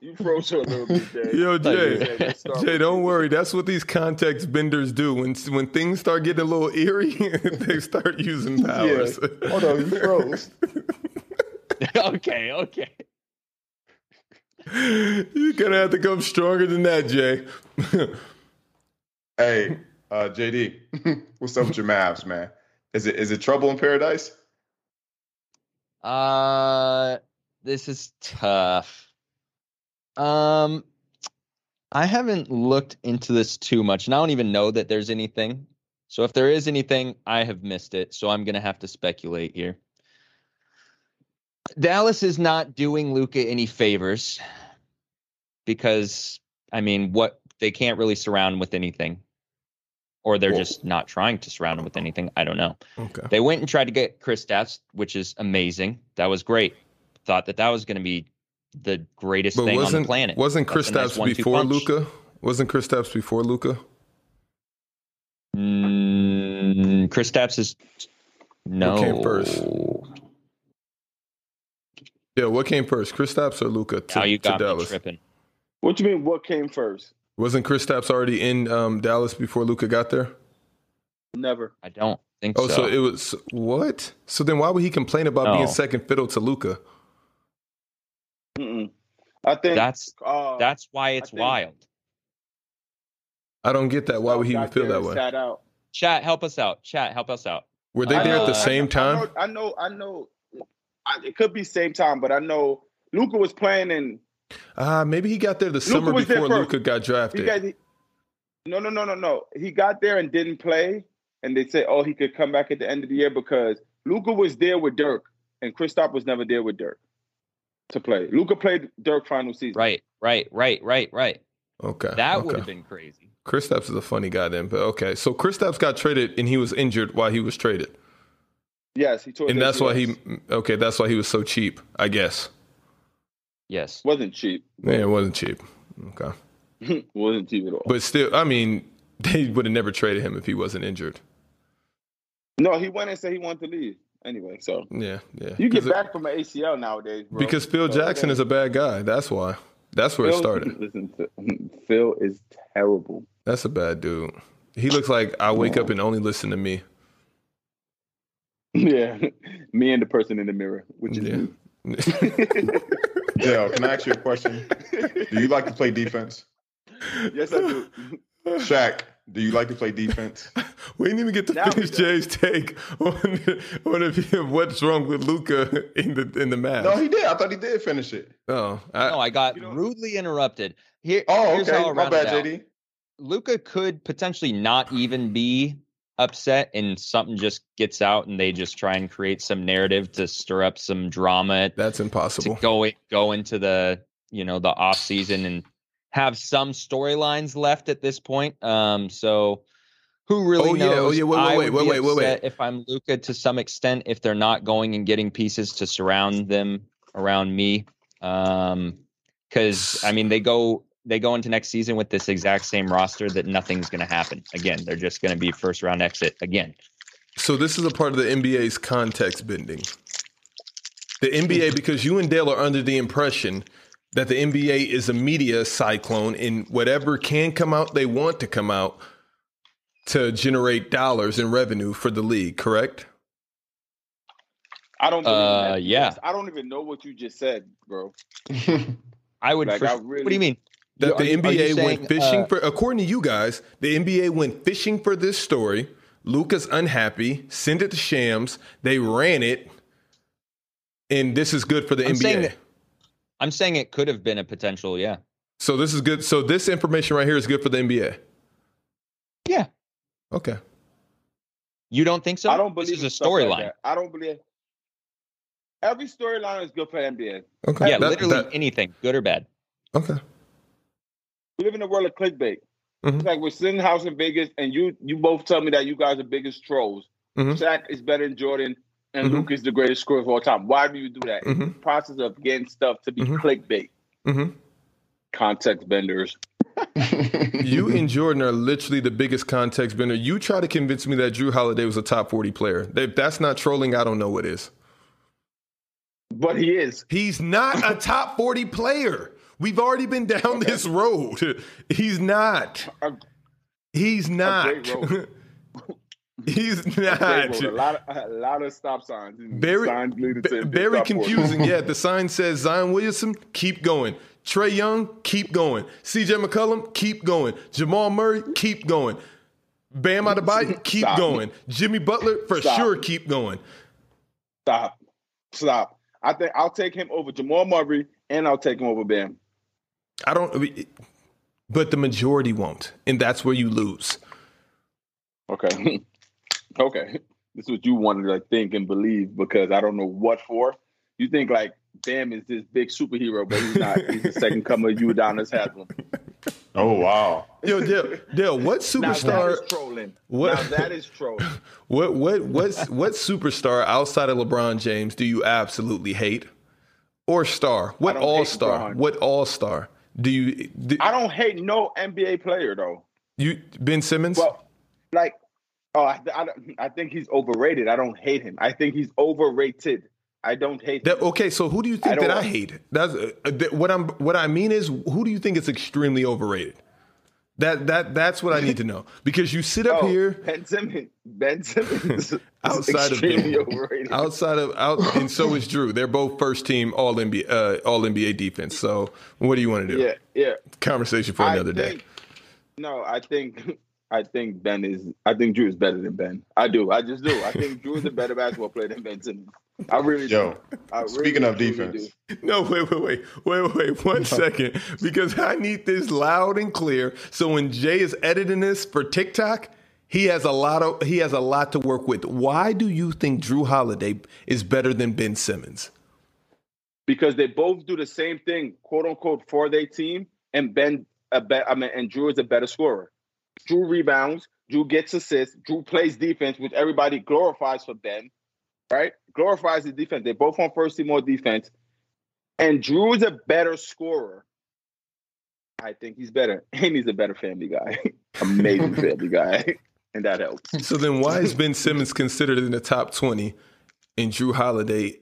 You froze for a little bit, Jay. Yo, Thought Jay. Jay, don't worry. That's what these context benders do. When when things start getting a little eerie, they start using powers. Hold on, you froze. okay, okay. You're gonna have to come stronger than that, Jay. Hey, uh, JD, what's up with your Mavs, man? Is it is it trouble in paradise? Uh, this is tough. Um, I haven't looked into this too much, and I don't even know that there's anything. So if there is anything, I have missed it. So I'm gonna have to speculate here. Dallas is not doing Luka any favors because I mean, what they can't really surround with anything, or they're Well- just not trying to surround him with anything. I don't know. Okay. They went and tried to get Kristaps, which is amazing. That was great. Thought that that was going to be the greatest But thing on the wasn't planet. wasn't That's a nice Kristaps before. Luka? Wasn't Kristaps before Luka? Mm, Kristaps is no. came first? Yeah, what came first, Kristaps or Luka to, Now you got me Dallas? tripping. What you mean? What came first? Wasn't Kristaps already in um, Dallas before Luka got there? Never. I don't think so. Oh, so. so. it was what? So then why would he complain about being second fiddle to Luka? I think that's uh, that's why it's think- wild. I don't get that. Why would he even feel that way? Sat out. Chat, help us out. Chat, help us out. Were they I there at the I same I time? know. I know. I know. It could be same time, but I know Luka was playing in. Ah, maybe he got there the summer before. Luka got He drafted. got, he, no, no, no, no, no. He got there and didn't play, and they said, "Oh, he could come back at the end of the year because Luka was there with Dirk, and Kristaps was never there with Dirk to play. Luka played Dirk final season. Right, right, right, right, right. okay, That okay. would have been crazy. Kristaps is a funny guy then, but okay. So Chris Kristaps got traded and he was injured while he was traded, Yes, he tore. and that's why he okay. That's why he was so cheap, I guess. Yes. wasn't cheap. Yeah, it wasn't cheap. Okay, wasn't cheap at all. but still, I mean, they would have never traded him if he wasn't injured. no, he went and said he wanted to leave anyway. So Yeah, yeah. you get 'Cause it- back from an ACL nowadays, bro. because Phil So, Jackson yeah. is a bad guy. That's why. That's where it started. Listen, Phil is terrible. That's a bad dude. He looks like I wake up and only listen to me. Yeah, me and the person in the mirror, which is Yeah. me. Dale, can I ask you a question? Do you like to play defense? yes, I do. Shaq, do you like to play defense? We didn't even get to Now finish. Jay's take on, on if, what's wrong with Luka in the in the match. No, he did. I thought he did finish it. oh, I, No, I got You know- rudely interrupted. Here, Oh, here's okay. how My bad. JD. Luka could potentially not even be upset and something just gets out and they just try and create some narrative to stir up some drama that's to impossible. go go into the you know the off season and have some storylines left at this point. Um, so Who really Oh, yeah. knows? Oh, yeah. Wait, wait, wait, wait, wait, wait, If I'm Luka to some extent, if they're not going and getting pieces to surround them around me, um, because I mean they go they go into next season with this exact same roster that nothing's going to happen again. They're just going to be first round exit again. So this is a part of the NBA's context bending. The NBA, because you and Dale are under the impression that the NBA is a media cyclone and whatever can come out, they want to come out to generate dollars in revenue for the league, correct? I don't believe Uh, that. yeah. I don't even know what you just said, bro. I would. Like, for- I What do you mean? That Are the are you NBA saying, went fishing uh, for, according to you guys, the NBA went fishing for this story. Luka's unhappy, send it to Shams. They ran it, and this is good for the I'm saying NBA. That- I'm saying it could have been a potential. Yeah. So this is good. So this information right here is good for the NBA. Yeah. Okay. You don't think so? I don't believe this is a in stuff like storyline. I don't believe every storyline is good for NBA. Okay. yeah, That- literally that- anything, good or bad. okay. We live in a world of clickbait. Mhm. It's like we're sitting in house in Vegas, and you you both tell me that you guys are biggest trolls. Mhm. Shaq is better than Jordan, and Mhm. Luke is the greatest scorer of all time. Why do you do that? It's Mhm. the process of getting stuff to be Mhm. clickbait. hmm Context benders. You and Jordan are literally the biggest context bender. You try to convince me that Jrue Holiday was a top forty player. If that's not trolling, I don't know what is. But he is. He's not a top forty player. We've already been down this road. He's not. A- He's not. He's not. a lot of a lot of stop signs. Very, signs leading to ve- the very confusing. yeah, the sign says Zion Williamson, keep going. Trae Young, keep going. CJ McCollum, keep going. Jamal Murray, keep going. Bam Adebayo, keep Stop. going. Jimmy Butler, for Stop. sure, keep going. Stop. Stop. I think I'll take him over Jamal Murray, and I'll take him over Bam. I don't, but the majority won't, and that's where you lose. Okay. okay. This is what you wanted to think and believe because I don't know what for. You think like Bam is this big superhero, but he's not. He's the second coming of Udonis Haslem. oh wow. Yo, Dale, Dale what Now that superstar? trolling. What- Now that is trolling. What what what's what superstar outside of LeBron James do you absolutely hate? Or star? What all star? What all star do you do, I don't hate no NBA player though. you Ben Simmons? Well, like, oh, I, I, I think he's overrated. I don't hate him. I think he's overrated. I don't hate That, him. okay, so who do you I think that I hate? That's uh, that, what I'm. What I mean is, who do you think is extremely overrated? That that that's what I need to know because you sit up Oh, here Ben Simmons. Ben Simmons outside of Ben, overrated. outside of out, and so is Jrue. They're both first team All NBA uh, All NBA defense. So what do you want to do? yeah, yeah. Conversation for I another day. No, I think I think Ben is. I think Jrue is better than Ben. I do. I just do. I think Jrue is a better basketball player than Ben Simmons. I really Yo, do. I really, speaking of truly defense, do. No, wait, wait, wait, wait, wait, one second, because I need this loud and clear. So when Jay is editing this for TikTok, he has a lot of he has a lot to work with. Why do you think Jrue Holiday is better than Ben Simmons? because they both do the same thing, quote unquote, for their team. And Ben, a be- I mean, and Jrue is a better scorer. Jrue rebounds. Jrue gets assists. Jrue plays defense, which everybody glorifies for Ben, right? Glorifies the defense. They're both on first team all defense. And Jrue is a better scorer. I think he's better. And he's a better family guy. Amazing family guy. And that helps. So then why is Ben Simmons considered in the top 20 and Jrue Holiday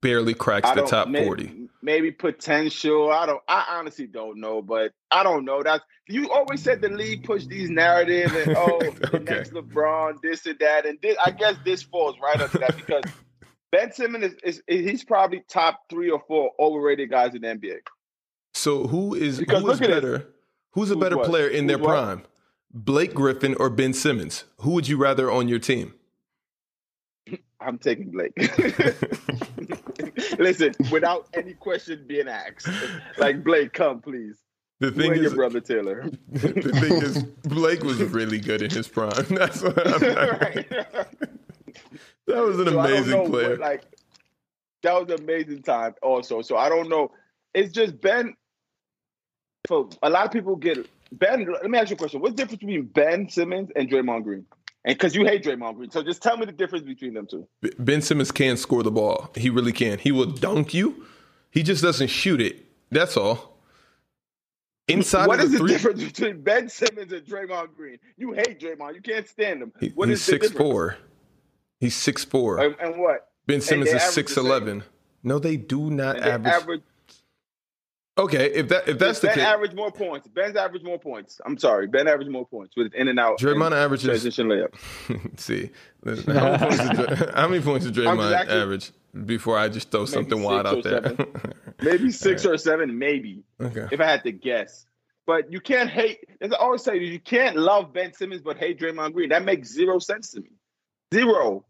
barely cracks the top may- 40? Maybe potential. I don't. I honestly don't know, but I don't know. That's you always said the league push these narratives and oh, the next LeBron, this and that, and this, I guess this falls right under that because Ben Simmons is, is he's probably top three or four overrated guys in the NBA. So who is Because who is it. better? Who's a Who's better player in their what? prime? Blake Griffin or Ben Simmons? Who would you rather on your team? I'm taking Blake. Listen, without any question being asked, like Blake, come please. The thing is, your brother Taylor. the thing is, Blake was really good in his prime. That's what I'm Right. That was an So amazing know player. like that was an amazing time also. So I don't know. It's just Ben. For a lot of people get Ben, let me ask you a question. What's the difference between Ben Simmons and Draymond Green? And because you hate Draymond Green, so just tell me the difference between them two. Ben Simmons can score the ball. He really can. He will dunk you. He just doesn't shoot it. That's all. Inside what is the the three, difference between Ben Simmons and Draymond Green? You hate Draymond. You can't stand him. he- What he's is six difference? four. He's six four. And, and what? Ben Simmons is six eleven. No, they do not they average. average. Okay, if that if that's the ben case, average more points. Ben's average more points. I'm sorry, Ben average more points with in and out. Draymond and averages. transition layup. see, how many, points did, how many points did Draymond actually- average before I just throw something wild out there? Maybe six or seven, maybe okay. if I had to guess. But you can't hate. As I always say, you can't love Ben Simmons but hate Draymond Green. That makes zero sense to me. Zero.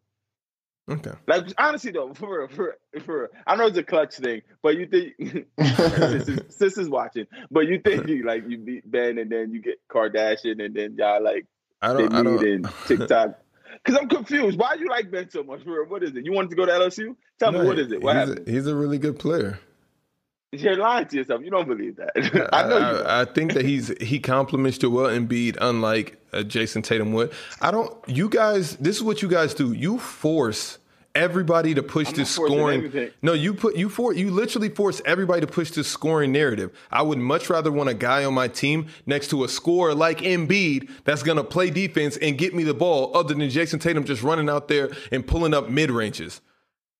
Okay. Like honestly though, for real, for real, for real. I know it's a clutch thing, but you think sis, is, watching, but you think you like you beat Ben and then you get Kardashian and then y'all like I they don't. I don't. and TikTok. Because I'm confused. Why do you like Ben so much? For real? What is it? You wanted to go to LSU? Tell No, me what is it? What he's, happened? a, he's a really good player. You're lying to yourself. You don't believe that. I know you. I, I think that he's he compliments Joel Embiid unlike uh, Jayson Tatum would. I don't. You guys, this is what you guys do. You force everybody to push I'm this scoring. No, you put you for you literally force everybody to push this scoring narrative. I would much rather want a guy on my team next to a scorer like Embiid that's gonna play defense and get me the ball, other than Jayson Tatum just running out there and pulling up mid ranges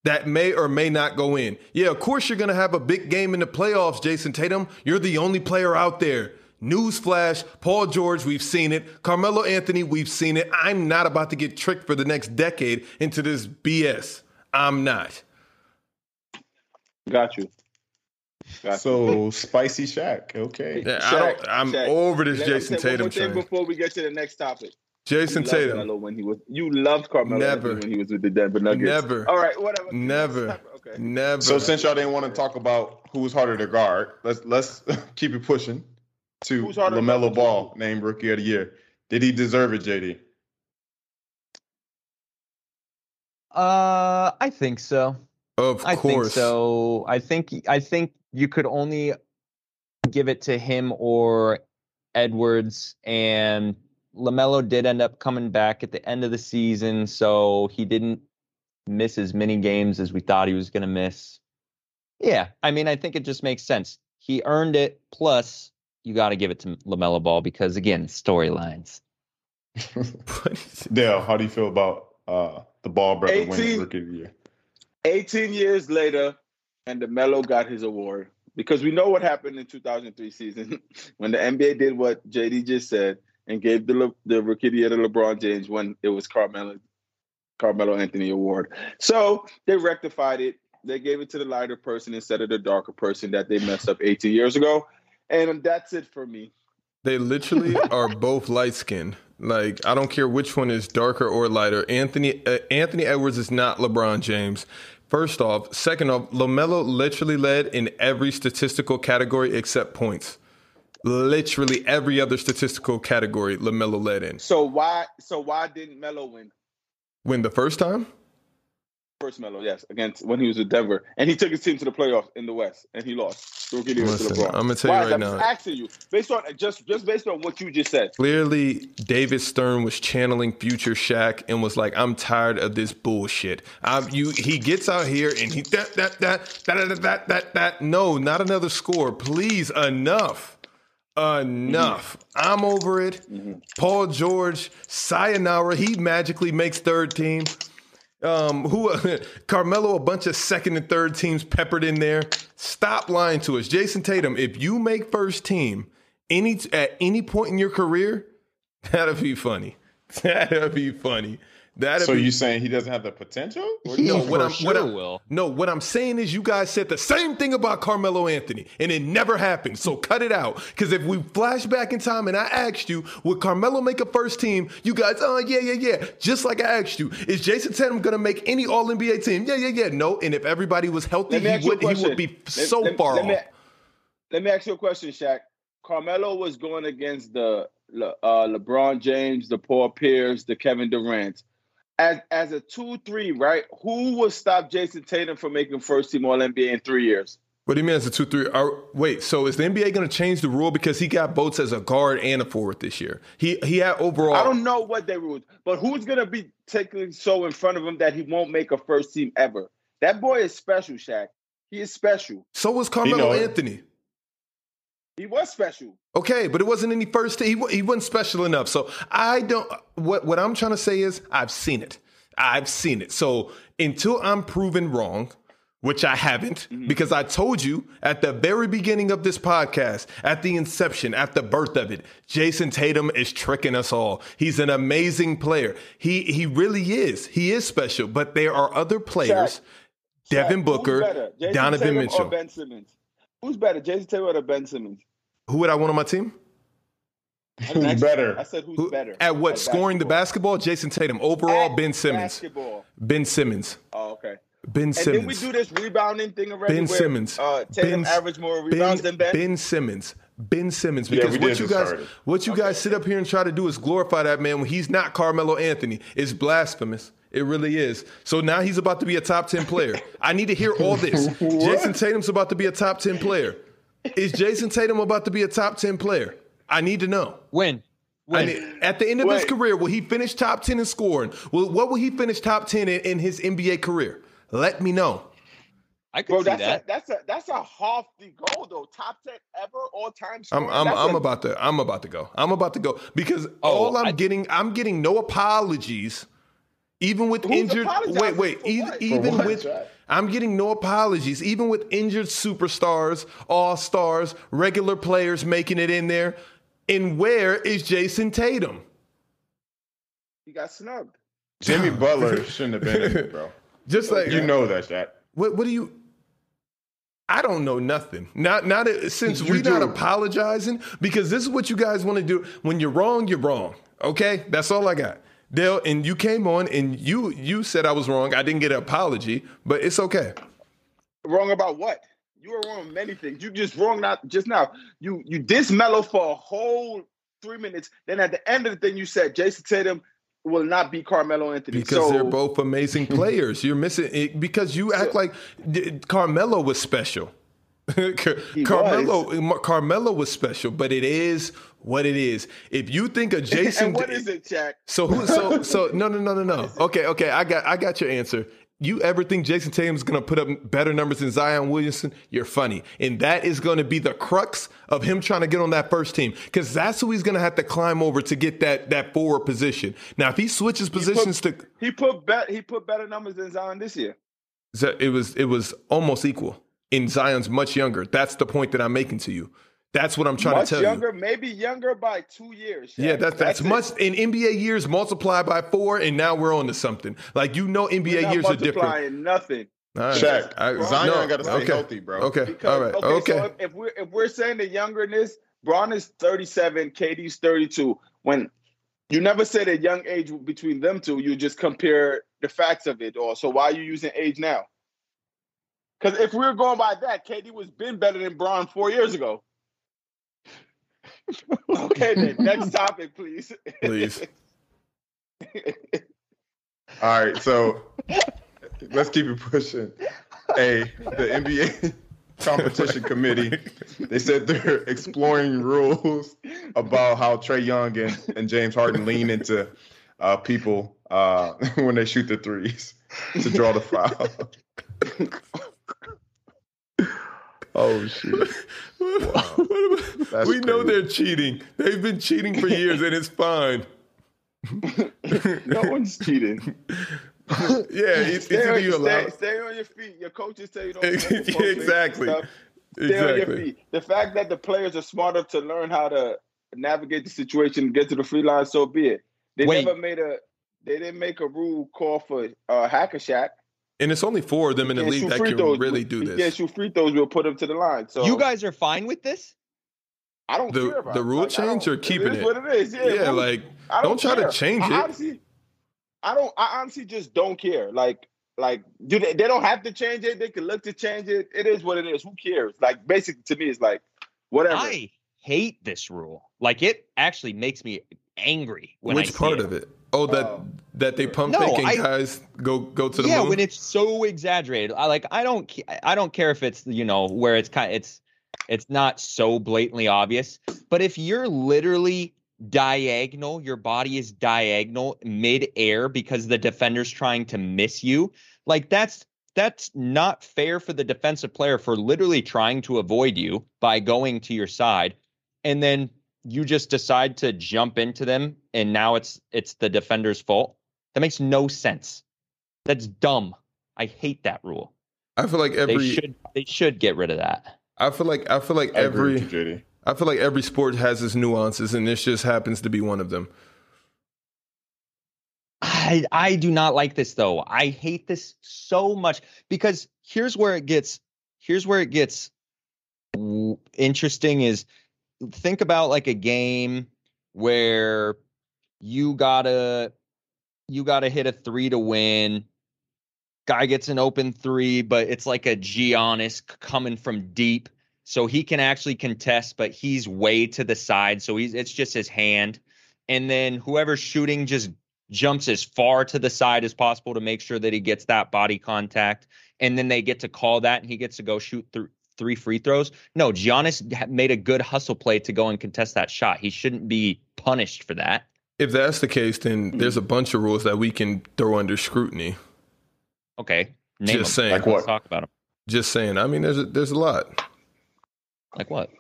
that may or may not go in. Yeah, of course you're going to have a big game in the playoffs, Jayson Tatum. You're the only player out there. Newsflash, Paul George, we've seen it. Carmelo Anthony, we've seen it. I'm not about to get tricked for the next decade into this BS. I'm not. Got you. Got you. so spicy Shaq. Okay. Yeah, I Shaq, don't, I'm Shaq. over this Let Jayson say one Tatum thing before we get to the next topic. Jayson You Tatum. Carmelo when he was. You loved Carmelo Never. When he was with the Denver Nuggets. Never. All right. Whatever. Never. Okay. Never. So since y'all didn't want to talk about who was harder to guard, let's let's keep it pushing to Who's harder to LaMelo? Ball, named Rookie of the Year. Did he deserve it, JD? Uh, I think so. of I think course. so. I think I think you could only give it to him or Edwards and LaMelo did end up coming back at the end of the season, so he didn't miss as many games as we thought he was going to miss. Yeah, I mean, I think it just makes sense. He earned it. Plus, you got to give it to LaMelo Ball because again, storylines. Dale, how do you feel about uh, the Ball brother 18. winning Rookie of the Year? 18 years later, and the Melo got his award because we know what happened in 2003 season when the NBA did what JD just said and gave the Le- the rookie of the year to LeBron James when it was Carmelo Carmelo Anthony award. So they rectified it. They gave it to the lighter person instead of the darker person that they messed up 18 years ago, and that's it for me. They literally are both light skinned. Like I don't care which one is darker or lighter. Anthony uh, Anthony Edwards is not LeBron James. First off, second off, LaMelo literally led in every statistical category except points literally every other statistical category LaMelo led in. So why so why didn't Melo win? Win the first time? First Melo, yes, against when he was with Denver. And he took his team to the playoffs in the West and he lost. Listen, to I'm gonna tell you right now. I'm asking you, based on just just based on what you just said. Clearly David Stern was channeling future Shaq and was like, I'm tired of this bullshit. I'm you he gets out here and he that that that that that that that, that. no, not another score. Please enough enough. I'm over it. Paul George, sayonara. He magically makes third team. Um, who Carmelo, a bunch of second and third teams peppered in there. Stop lying to us, Jayson Tatum. If you make first team any at any point in your career, that'll be funny. That'll be funny. That'll So be, you saying he doesn't have the potential? What He no, what for I'm, sure what I'm, will. no, what I'm saying is you guys said the same thing about Carmelo Anthony, and it never happened. So cut it out. Because if we flash back in time and I asked you, would Carmelo make a first team? You guys, oh yeah, yeah, yeah. Just like I asked you, is Jayson Tatum gonna make any All NBA team? Yeah, yeah, yeah. No. And if everybody was healthy, he ask you a would he would be Let- so let- far let off. me- Let me ask you a question, Shaq. Carmelo was going against the Le- uh, LeBron James, the Paul Pierce, the Kevin Durant. As as a two three, right? Who will stop Jayson Tatum from making first team All NBA in three years? What do you mean as a two three? Are, wait, so is the NBA going to change the rule because he got votes as a guard and a forward this year? He he had overall. I don't know what they ruled, but who's gonna be taking so in front of him that he won't make a first team ever? That boy is special, Shaq. He is special. So was Carmelo Anthony. it. He was special. Okay, but it wasn't any first. He he wasn't special enough. So I don't. What what I'm trying to say is I've seen it. I've seen it. So until I'm proven wrong, which I haven't, mm-hmm. because I told you at the very beginning of this podcast, at the inception, at the birth of it, Jayson Tatum is tricking us all. He's an amazing player. He he really is. He is special. But there are other players. Devin Shaq, Booker, who's better, Jayson Donovan Tatum Mitchell. Ben Simmons. Who's better, Jayson Tatum or Ben Simmons? Who would I want on my team? Who's ask- better? I said who's Who, better at what? scoring the basketball? Jayson Tatum. Overall, At Ben Simmons. Basketball. Ben Simmons. Oh, okay. Ben And then we do this rebounding thing already. Ben where, Simmons. Uh, Tatum Ben- averaged more Ben, rebounds than Ben. Ben Simmons. Ben Simmons. Because we what you guys start it. what you guys sit up here and try to do is glorify that man when he's not Carmelo Anthony. It's blasphemous. It really is. So now he's about to be a top 10 player. I need to hear all this. Jayson Tatum's about to be a top 10 player. Is Jayson Tatum about to be a top 10 player? I need to know. When? When? mean, at the end of his career, will he finish top 10 in scoring? Will, what will he finish top 10 in, in his NBA career? Let me know. I could Bro, see that's that. a that's a that's a half the goal though. Top ten ever, all time. I'm I'm, I'm about to I'm about to go. I'm about to go because Oh, all I'm I- getting I'm getting no apologies, even with Who's injured. Wait, wait. for what? For even what, with Jack? I'm getting no apologies, even with injured superstars, all stars, regular players making it in there. And where is Jayson Tatum? He got snubbed. Jimmy Butler shouldn't have been in it, bro. Just like You know that, Shaq. What what do you I don't know nothing. Not not since You we're not apologizing because this is what you guys want to do. When you're wrong, you're wrong. Okay? That's all I got. Dale, and you came on and you you said I was wrong. I didn't get an apology, but it's okay. Wrong about what? You were wrong on many things. You just wrong not just now. You you diss Melo for a whole three minutes. Then at the end of the thing, you said Jayson Tatum will not be Carmelo Anthony. Because so, they're both amazing players. You're missing it because you act like Carmelo was special. Car- Carmelo Carmelo was special, but it is what it is. If you think of Jayson and what is it, Jack? So who? So so no no no no no. Okay okay. I got I got your answer. You ever think Jayson Tatum's going to put up better numbers than Zion Williamson? You're funny, and that is going to be the crux of him trying to get on that first team because that's who he's going to have to climb over to get that that forward position. Now, if he switches positions to, He put bet he put better numbers than Zion this year. It was it was almost equal. In Zion's much younger. That's the point that I'm making to you. That's what I'm trying Much to tell younger, you. maybe younger by two years. Yeah, Shaq. that's that's, it. much in NBA years multiplied by four, and now we're on to something. Like you know, NBA not years are different. multiplying Nothing. All right. Shaq, I- Zion no, got to stay okay. healthy, bro. Okay, Because, all right, okay, okay. So if, if we're if we're saying the youngerness, Bron is 37, KD's 32. When you never said a young age between them two, you just compare the facts of it. Or so why are you using age now? Because if we're going by that, KD was been better than Bron four years ago. Okay, then next topic, please. Please. All right, so let's keep it pushing. Hey, the NBA competition committee, they said they're exploring rules about how Trae Young and, and James Harden lean into uh, people uh, when they shoot the threes to draw the foul. Oh shoot! That's we know they're cheating. They've been cheating for years, and it's fine. no one's cheating. Yeah, it's, Stay, on, you stay, stay on your feet. Your coaches tell you don't. Yeah, don't post it, exactly. stuff. Stay on your Exactly. feet. The fact that the players are smart enough to learn how to navigate the situation and get to the free line, so be it. They Wait. never made a. They didn't make a rule call for uh, Hack-a-Shaq. And it's only four of them in the league that can throws. really do He can't this. shoot free throws. We'll put them to the line. So you guys are fine with this? I don't The- care about the it. rule Like, change or keeping it? it? Is what it is. Yeah, Yeah, like I don't try to care. change I it. Honestly, I don't. I honestly just don't care. Like, like, do they? They don't have to change it. They can look to change it. It is what it is. Who cares? Like, basically, to me, it's like whatever. I hate this rule. Like it actually makes me angry when which see part it. of it? Oh, that Oh. That they pump No, faking I- guys go go to the yeah, moon. when it's so exaggerated. I like I don't I don't care if it's you know where it's kind it's it's not so blatantly obvious, but if you're literally diagonal, your body is diagonal mid-air because the defender's trying to miss you, like that's that's not fair for the defensive player for literally trying to avoid you by going to your side and then you just decide to jump into them and now it's it's the defender's fault. That makes no sense. That's dumb. I hate that rule. I feel like They every should they should get rid of that. I feel like I feel like I every with you, JD. I feel like every sport has its nuances, and this just happens to be one of them. I I do not like this though. I hate this so much because here's where it gets here's where it gets interesting is think about like a game where you gotta you gotta hit a three to win. Guy gets an open three, but it's like a Giannis coming from deep, so he can actually contest, but he's way to the side, so he's it's just his hand, and then whoever's shooting just jumps as far to the side as possible to make sure that he gets that body contact, and then they get to call that, and he gets to go shoot th- three free throws. No, Giannis made a good hustle play to go and contest that shot. He shouldn't be punished for that. If that's the case, then there's a mm-hmm. bunch of rules that we can throw under scrutiny. Okay, name Just them. saying. Like what? Let's talk about them. Just saying. I mean, there's a, there's a lot. Like what?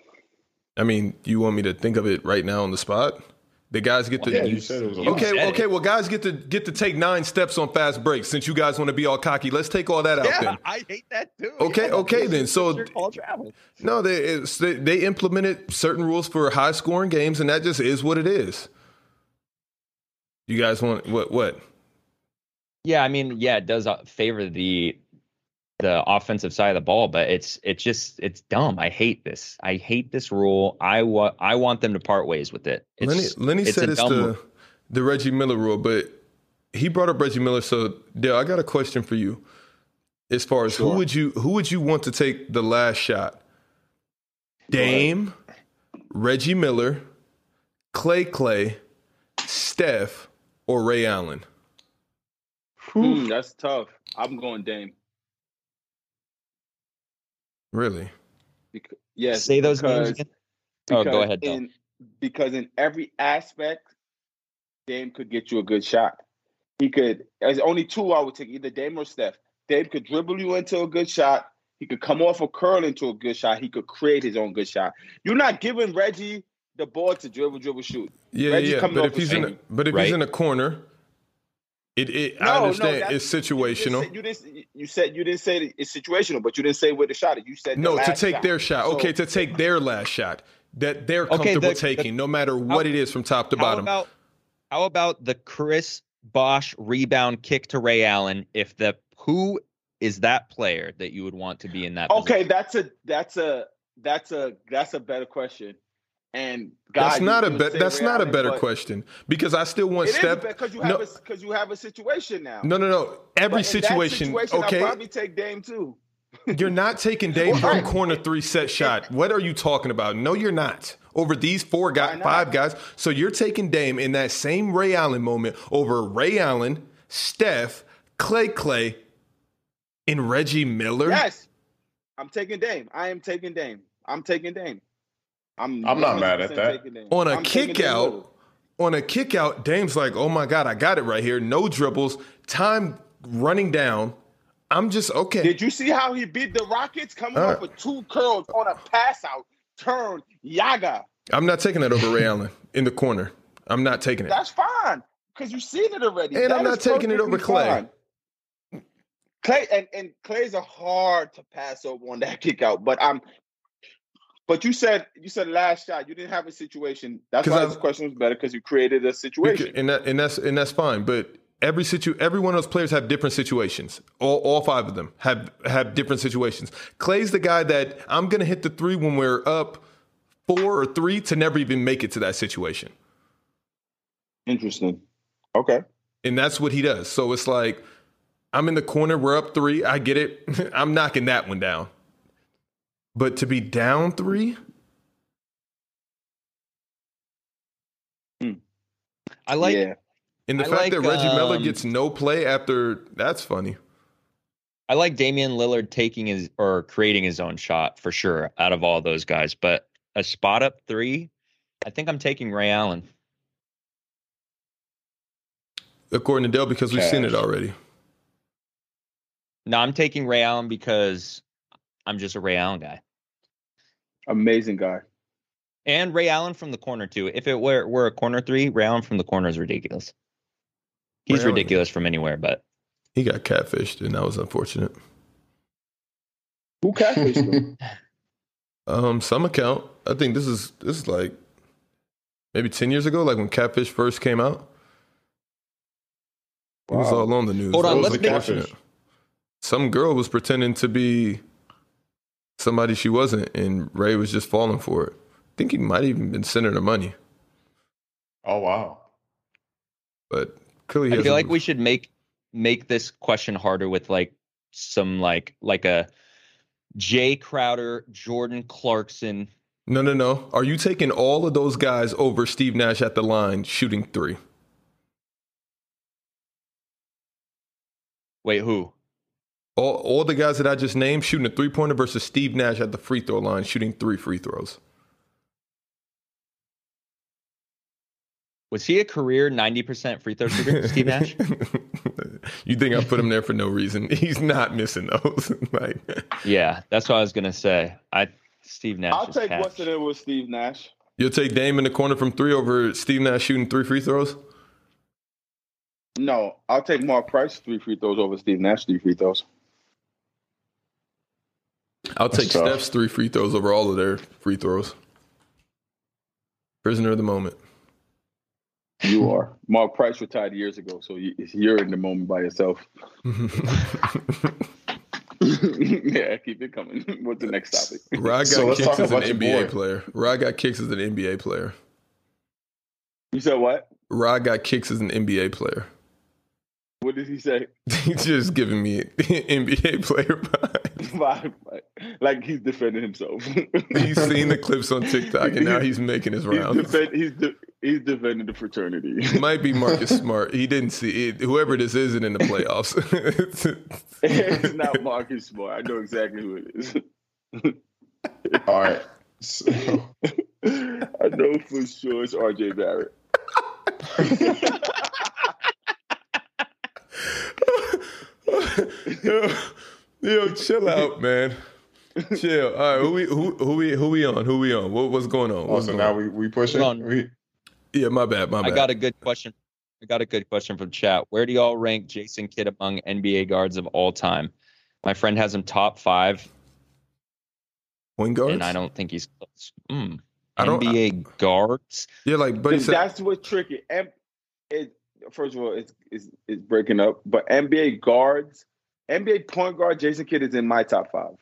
I mean, you want me to think of it right now on the spot? The guys get to Yeah, you said it was a. You Okay, okay. it. Well, guys get to get to take nine steps on fast breaks. Since you guys want to be all cocky, let's take all that out then. I hate that too. Okay, okay then. So Your call travel. no, they it's, they, they implemented certain rules for high scoring games, and that just is what it is. You guys want what? What? Yeah, I mean, yeah, it does uh, favor the the offensive side of the ball, but it's it's just it's dumb. I hate this. I hate this rule. I want I want them to part ways with it. It's, Lenny, Lenny it's said it's the the Reggie Miller rule, but he brought up Reggie Miller. So Dale, I got a question for you. As far as who would you who would you want to take the last shot? Dame, Reggie Miller, Klay Klay, Steph, or Ray Allen? Hmm, that's tough. I'm going Dame. Really? Because, yes, Say those because, names again. Oh, go ahead, In, because in every aspect, Dame could get you a good shot. He could. There's only two I would take: either Dame or Steph. Dame could dribble you into a good shot. He could come off a curl into a good shot. He could create his own good shot. You're not giving Reggie the ball to dribble, dribble, shoot. Yeah, Reggie yeah. coming But off if he's in a, screen, but if right? he's in a corner, it, it No, I understand that's- it's situational. You, just, you didn't. You said you didn't say it's situational, but you didn't say where the shot is. You said the No, to take shot. their shot. So- Okay, to take their last shot that they're comfortable the- the- taking, no matter what it is from top to How bottom. about how about the Chris Bosh rebound kick to Ray Allen? If the who is that player that you would want to be in that? Okay, position? that's a that's a that's a that's a better question. And God, that's not a be- that's not a better question because I still want Steph. because you no, have a because you have a situation now. no, no, no. Every But in that situation. situation, okay, I'll probably take Dame too. you're not taking Dame a Right. corner three set shot. What are you talking about? No, you're not. Over these four guys, five guys. So you're taking Dame in that same Ray Allen moment over Ray Allen, Steph, Klay Klay, and Reggie Miller. Yes, I'm taking Dame. I am taking Dame. I'm taking Dame. I'm I'm not mad at that. on a I'm kick out, on a kick out, Dame's like, oh my God, I got it right here. No dribbles, time running down. I'm just okay. Did you see how he beat the Rockets coming All off with two curls on a pass out turn? Yaga. I'm not taking that over Ray Allen in the corner. I'm not taking it. That's fine because you've seen it already. And That I'm not taking it over Klay. fine. Klay and, and Klay's a hard to pass over on that kick out, but I'm. But you said you said last shot you didn't have a situation. That's why I- this question was better because you created a Because- situation. and that and that's and that's fine. But every situ every one of those players have different situations. All all five of them have have different situations. Klay's the guy that I'm gonna hit the three when we're up four or three to never even make it to that situation. Interesting. Okay. And that's what he does. So it's like I'm in the corner, we're up three. I get it. I'm knocking that one down. But to be down three, I like yeah. And the I fact like, that Reggie Miller um, gets no play after that's funny. I like Damian Lillard taking his or creating his own shot for sure out of all those guys. But a spot up three, I think I'm taking Ray Allen. According to Dell, because we've seen it already. No, I'm taking Ray Allen because I'm just a Ray Allen guy. Amazing guy. And Ray Allen from the corner too. If it were were a corner three, Ray Allen from the corner is ridiculous. He's Ray Allen- ridiculous from anywhere, but He got catfished, and that was unfortunate. Who catfished him? Um, some account. I think this is this is like maybe ten years ago, like when Catfish first came out. It was Wow. all on the news. Hold on, let's make- Some girl was pretending to be somebody she wasn't, and Ray was just falling for it. I think he might even been sending her money, Oh wow. but clearly he I feel like we should make make this question harder with like some like like a Jae Crowder, Jordan Clarkson. No, no, no. Are you taking all of those guys over Steve Nash at the line shooting three? Wait, who? All, all the guys that I just named shooting a three pointer versus Steve Nash at the free throw line shooting three free throws. Was he a career 90% free throw shooter, Steve Nash? you think I put him there for no reason? He's not missing those. like, Yeah, that's what I was gonna say. I Steve Nash. I'll take cash. what's in it with Steve Nash. you'll take Dame in the corner from three over Steve Nash shooting three free throws. No, I'll take Mark Price three free throws over Steve Nash three free throws. I'll take tough. Steph's three free throws over all of their free throws. Prisoner of the moment. You are. Mark Price retired years ago, so you- you're in the moment by yourself. yeah, keep it coming. What's the next topic? Rod got So kicks as an NBA boy. player. Rod got kicks as an NBA player. You said what? Rod got kicks as an NBA player. What did he say? He's just giving me NBA player vibes. like he's defending himself. He's seen the clips on TikTok and now he's making his He's, rounds. defend, he's, de- he's defending the fraternity. Might be Marcus Smart. He didn't see it. Whoever this is isn't in the playoffs. it's not Marcus Smart. I know exactly who it is. All right. So, I know for sure it's RJ Barrett. Yo, yo, chill out, man. Chill. All right, who we who who we who we on? Who we on? What, what's going on? oh, What's so going now on? we we pushing. On. We, Yeah, my bad. My bad. I bad. got a good question. I got a good question from chat. Where do y'all rank Jason Kidd among NBA guards of all time? My friend has him top five, Point guards. and I don't think he's close. Mm. I don't- NBA guards. Yeah, like but said. That's what's tricky. M- it, first of all, it's, it's it's breaking up. But NBA guards, NBA point guard Jason Kidd is in my top five.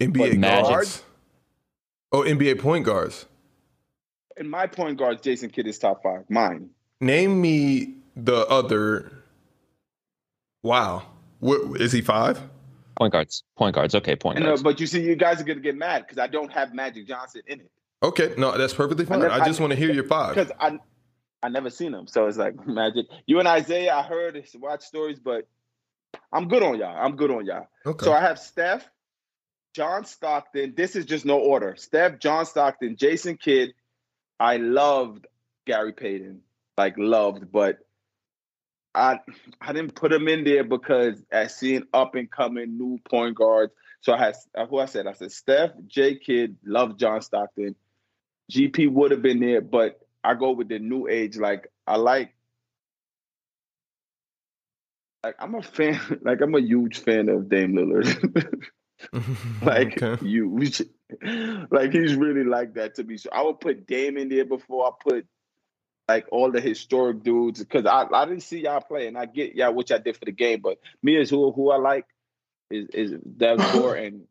NBA But guards. Oh, NBA point guards. In my point guards, Jason Kidd is top five. Mine. Name me the other. Wow, what, is he five? Point guards. Point guards. Okay, point And, uh, guards. but you see, you guys are gonna get mad because I don't have Magic Johnson in it Okay, no, that's perfectly fine. never- I just I- want to hear your five. because I I never seen him. So it's like Magic. You and Isaiah, I heard watch stories, but I'm good on y'all. I'm good on y'all. Okay. So I have Steph, John Stockton. This is just no order. Steph, John Stockton, Jason Kidd. I loved Gary Payton, like loved, but I I didn't put him in there because I seeing up and coming new point guards. So I had who I said I said Steph, J Kidd, love John Stockton. GP would have been there, but I go with the new age. Like I like like I'm a fan, like I'm a huge fan of Dame Lillard. like okay. huge. Like he's really like that to me. So I would put Dame in there before I put like all the historic dudes because I, I didn't see y'all play and I get y'all what y'all did for the game, but me as who who I like is is Dev four and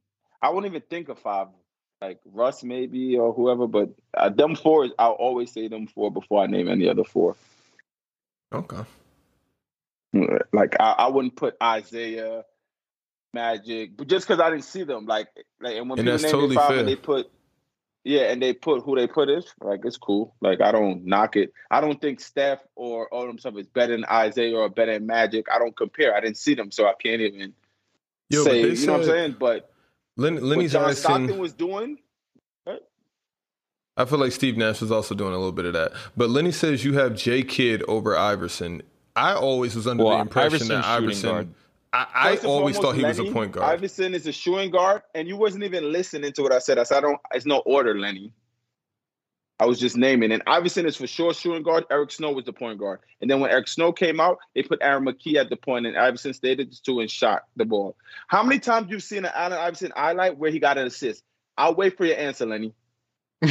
I wouldn't even think of five like Russ maybe or whoever, but uh, them four I'll always say them four before I name any other four. Okay. Like I, I wouldn't put Isaiah, Magic, but just because I didn't see them, like like and when And people name totally their five and they put Yeah, and they put who they put is like it's cool. Like I don't knock it. I don't think Steph or them stuff is better than Isaiah or better than Magic. I don't compare. I didn't see them, so I can't even Yo, say. You know what I'm saying? But Len, what Lenny's John asking. Stockton was doing, I feel like Steve Nash was also doing a little bit of that. But Lenny says you have J Kidd over Iverson. I always was under Well, the impression that Iverson's shooting Iverson. guard. I, I always thought he was a point guard. Iverson is a shooting guard, and you wasn't even listening to what I said. I said I don't. It's no order, Lenny. I was just naming, and Iverson is for sure shooting guard. Eric Snow was the point guard, and then when Eric Snow came out, they put Aaron McKie at the point, and Iverson stayed at the two and shot the ball. How many times you've seen an Allen Iverson highlight where he got an assist? I'll wait for your answer, Lenny.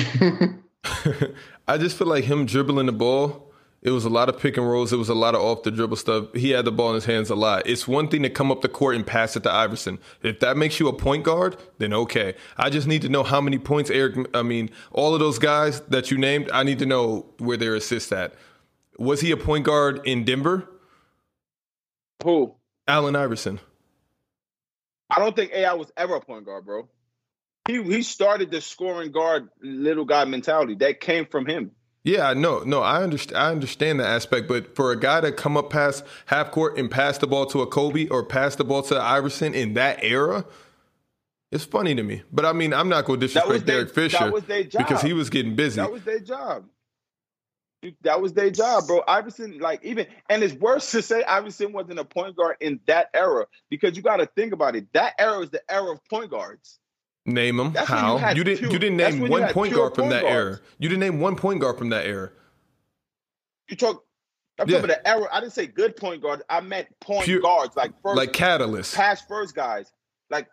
I just feel like him dribbling the ball. It was a lot of pick and rolls. It was a lot of off the dribble stuff. He had the ball in his hands a lot. It's one thing to come up the court and pass it to Iverson. If that makes you a point guard, then okay. I just need to know how many points Eric. I mean, all of those guys that you named. I need to know where their assists at. Was he a point guard in Denver? Who? Allen Iverson. I don't think AI was ever a point guard, bro. He he started the scoring guard little guy mentality. That came from him. Yeah, no, no, I understand. I understand the aspect, but for a guy to come up past half court and pass the ball to a Kobe or pass the ball to Iverson in that era, it's funny to me. But I mean, I'm not going to disrespect their, Derek Fisher that was their job. because he was getting busy. That was their job. That was their job, bro. Iverson, like even, and it's worse to say Iverson wasn't a point guard in that era because you got to think about it. That era is the era of point guards. Name them. That's when you how you didn't. you didn't name one point guard from point that guards. era. You didn't name one point guard from that era. You talk. I'm Yeah. talking about the era. I didn't say good point guard. I meant point Pure- guards, like first, Like catalyst. pass first guys, like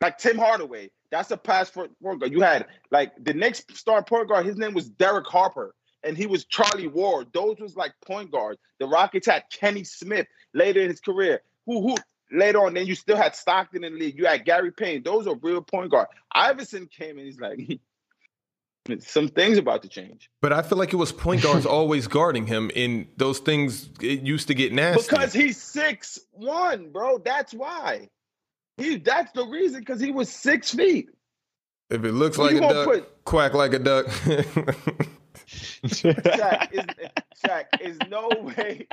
like Tim Hardaway. That's a pass for point guard. You had like the next star point guard. His name was Derek Harper, and he was Charlie Ward. Those was like point guards. The Rockets had Kenny Smith later in his career. Who who later on? Then you still had Stockton in the league. You had Gary Payton. Those are real point guard. Iverson came and he's like, some things about to change But I feel like it was point guards always guarding him, and those things it used to get nasty. because he's six one, bro. That's why. He that's the reason because he was six feet. if it looks Who like a duck, put? quack like a duck. Shaq, is, Shaq, is no way.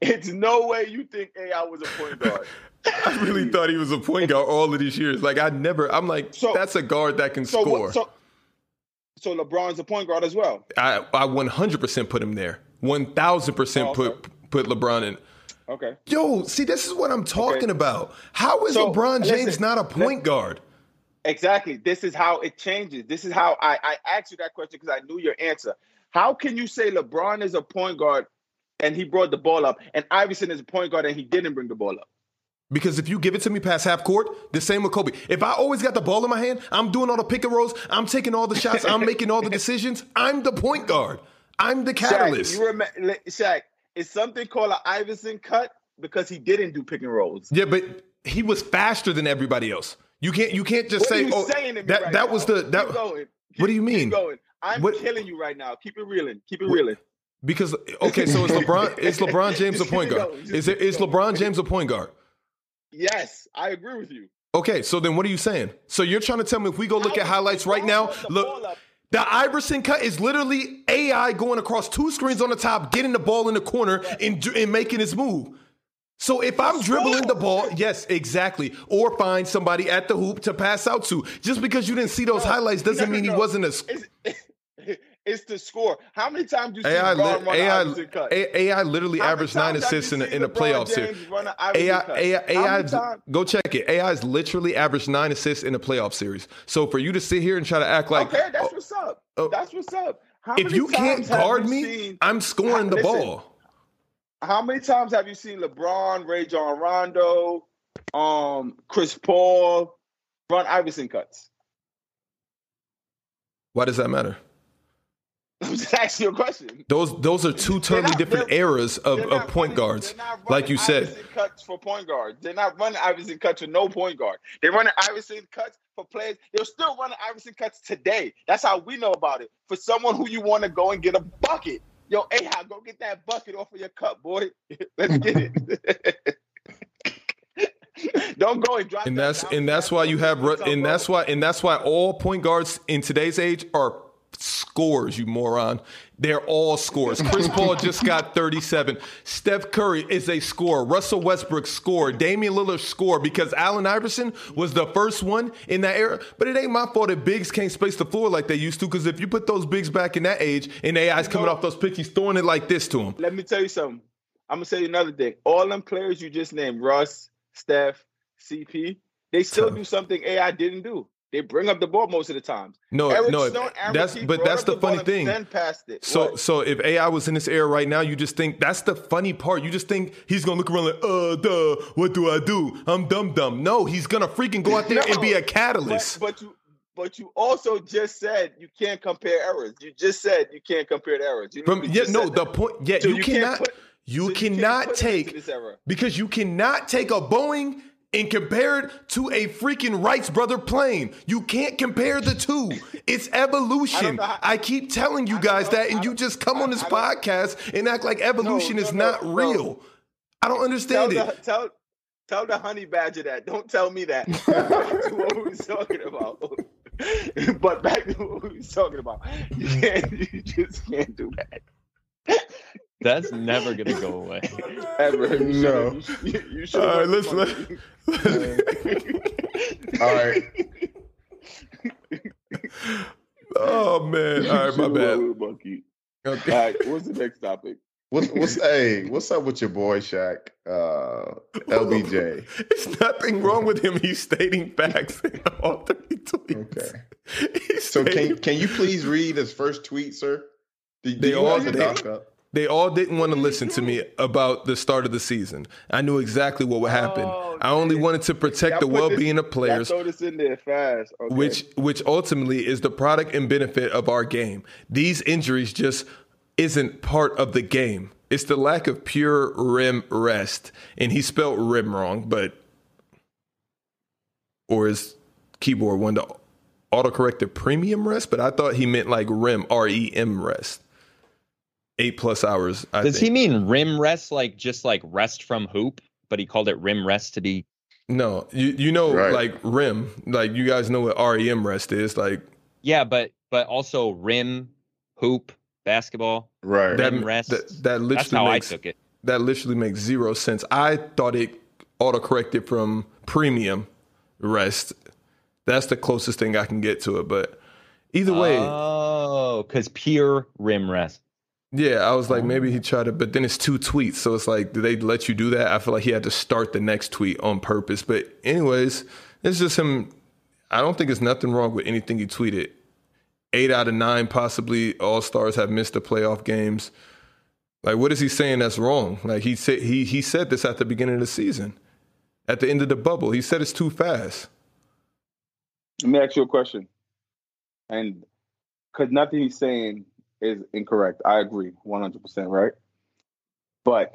it's no way you think AI was a point guard. I really thought he was a point guard all of these years. Like I never. I'm like, So- that's a guard that can So score. so so LeBron's a point guard as well. I I 100% put him there. 1000% Oh, put put LeBron in. Okay. Yo, see, this is what I'm talking Okay. about. How is So, LeBron James listen, not a point guard? Exactly. This is how it changes. This is how I, I asked you that question because I knew your answer. How can you say LeBron is a point guard and he brought the ball up, and Iverson is a point guard and he didn't bring the ball up? Because if you give it to me past half court, the same with Kobe. If I always got the ball in my hand, I'm doing all the pick and rolls, I'm taking all the shots, I'm making all the decisions. I'm the point guard. I'm the catalyst. Shaq, you remember, Shaq, is something called an Iverson cut because he didn't do pick and rolls. Yeah, but he was faster than everybody else. You can't you can't just What say are you oh saying to me that right that now? was the that Keep going. What do you mean? Keep going. I'm What- killing you right now. Keep it reeling. Keep it reeling. because okay, so it's LeBron is LeBron James a point guard? Is it is. LeBron James a point guard? Yes, I agree with you. Okay, so then what are you saying? So you're trying to tell me if we go look How at highlights right now, look the Iverson cut is literally AI going across two screens on the top, getting the ball in the corner and, and making his move. So if I'm dribbling the ball, yes, exactly, or find somebody at the hoop to pass out to. Just because you didn't see those highlights doesn't No, no, mean he wasn't a. It's, it's the score. How many times do you see AI, LeBron li- run AI, Iverson cut? AI literally How averaged nine times have you assists in a, in LeBron playoff series. AI? AI, AI, go check it. AI's literally averaged nine assists in a playoff series. So for you to sit here and try to act like, okay, that's oh, what's up. oh. that's what's up. How if you can't guard me, seen- I'm scoring the Listen, ball. How many times have you seen LeBron, Rajon Rondo, um, Chris Paul run Iverson cuts? Why does that matter? I'm just asking you a question. Those those are two totally not- different eras of, of point running- guards. like you running said. Iverson cuts for point guards. They're not running Iverson cuts for no point guard. They're running Iverson cuts for players. They're still running Iverson cuts today. That's how we know about it. For someone who you want to go and get a bucket. Yo, Ahab, go get that bucket off of your cup, boy. Let's get it. Don't go and drop. And that's down. and that's why you have Ru- and that's why and that's why all point guards in today's age are scores, you moron. They're all scores. Chris Paul just got 37. Steph Curry is a scorer. Russell Westbrook scored. Damian Lillard scored because Allen Iverson was the first one in that era. But it ain't my fault that bigs can't space the floor like they used to. Because if you put those bigs back in that age and AI's coming off those picks, he's throwing it like this to him. Let me tell you something. I'm gonna tell you another thing. All them players you just named, Russ, Steph, CP, they still do something AI didn't do. They bring up the ball most of the times. No, Eric no, Stone, that's but that's up the funny thing. Then passed it. So What? so if AI was in this era right now, you just think that's the funny part. You just think he's gonna look around like, uh, duh, what do I do? I'm dumb dumb. No, he's gonna freaking go out there and be a catalyst. but you but you also just said you can't compare errors. You just said you can't compare the errors. You From literally yeah, no, the that. point. Yeah, So you, can't cannot. put- you so cannot into take because you cannot take a Boeing and compare it to a freaking Wrights brother plane. You can't compare the two. It's evolution. know how- I keep telling you guys know- that, and I you just come I- on this I podcast and act like evolution No, is no, not no, no. real. I don't Tell understand the, it. tell tell the honey badger that. Don't tell me that. What we was talking about. but back to what we was talking about. You can't. You just can't do that That's never gonna go away. ever. You No. should've- You, you, you should. All right, let's let. All right. oh man! All right, my bad. Monkey. Okay. right, what's the next topic? What's what's hey, what's up with your boy Shaq? Uh LBJ. It's nothing wrong with him. He's stating facts in all three tweets. Okay. He's So stating- can can you please read his first tweet, sir? Do, do They you all- have the they- doc up? They all didn't want to listen to me about the start of the season. I knew exactly what would happen. Oh, I only wanted to protect the well-being of players, throw this in there fast. Okay. which which ultimately is the product and benefit of our game. These injuries just isn't part of the game. It's the lack of pure rim rest. And he spelled rim wrong, but or his keyboard wanted to autocorrect the premium rest, but I thought he meant like rim, R E M rest. Eight plus hours. I Does think. he mean rim rest, like just like rest from hoop? But he called it rim rest to be. No, you you know Right. like rim, like you guys know what REM rest is, like Yeah, but but also rim, hoop, basketball. Right. that Rim rest. that, that literally That's how makes I took it. that literally makes zero sense. I thought it autocorrected from premium rest. That's the closest thing I can get to it, but either way, Oh, because pure rim rest. Yeah, I was like maybe he um, tried to, but then it's two tweets, so it's like did they let you do that? I feel like he had to start the next tweet on purpose. But anyways, it's just him. I don't think there's nothing wrong with anything he tweeted. Eight out of nine possibly all stars have missed the playoff games. Like, what is he saying that's wrong? Like he said he he said this at the beginning of the season, at the end of the bubble. He said it's too fast. Let me ask you a question. And because nothing he's saying is incorrect. I agree 100%, right? But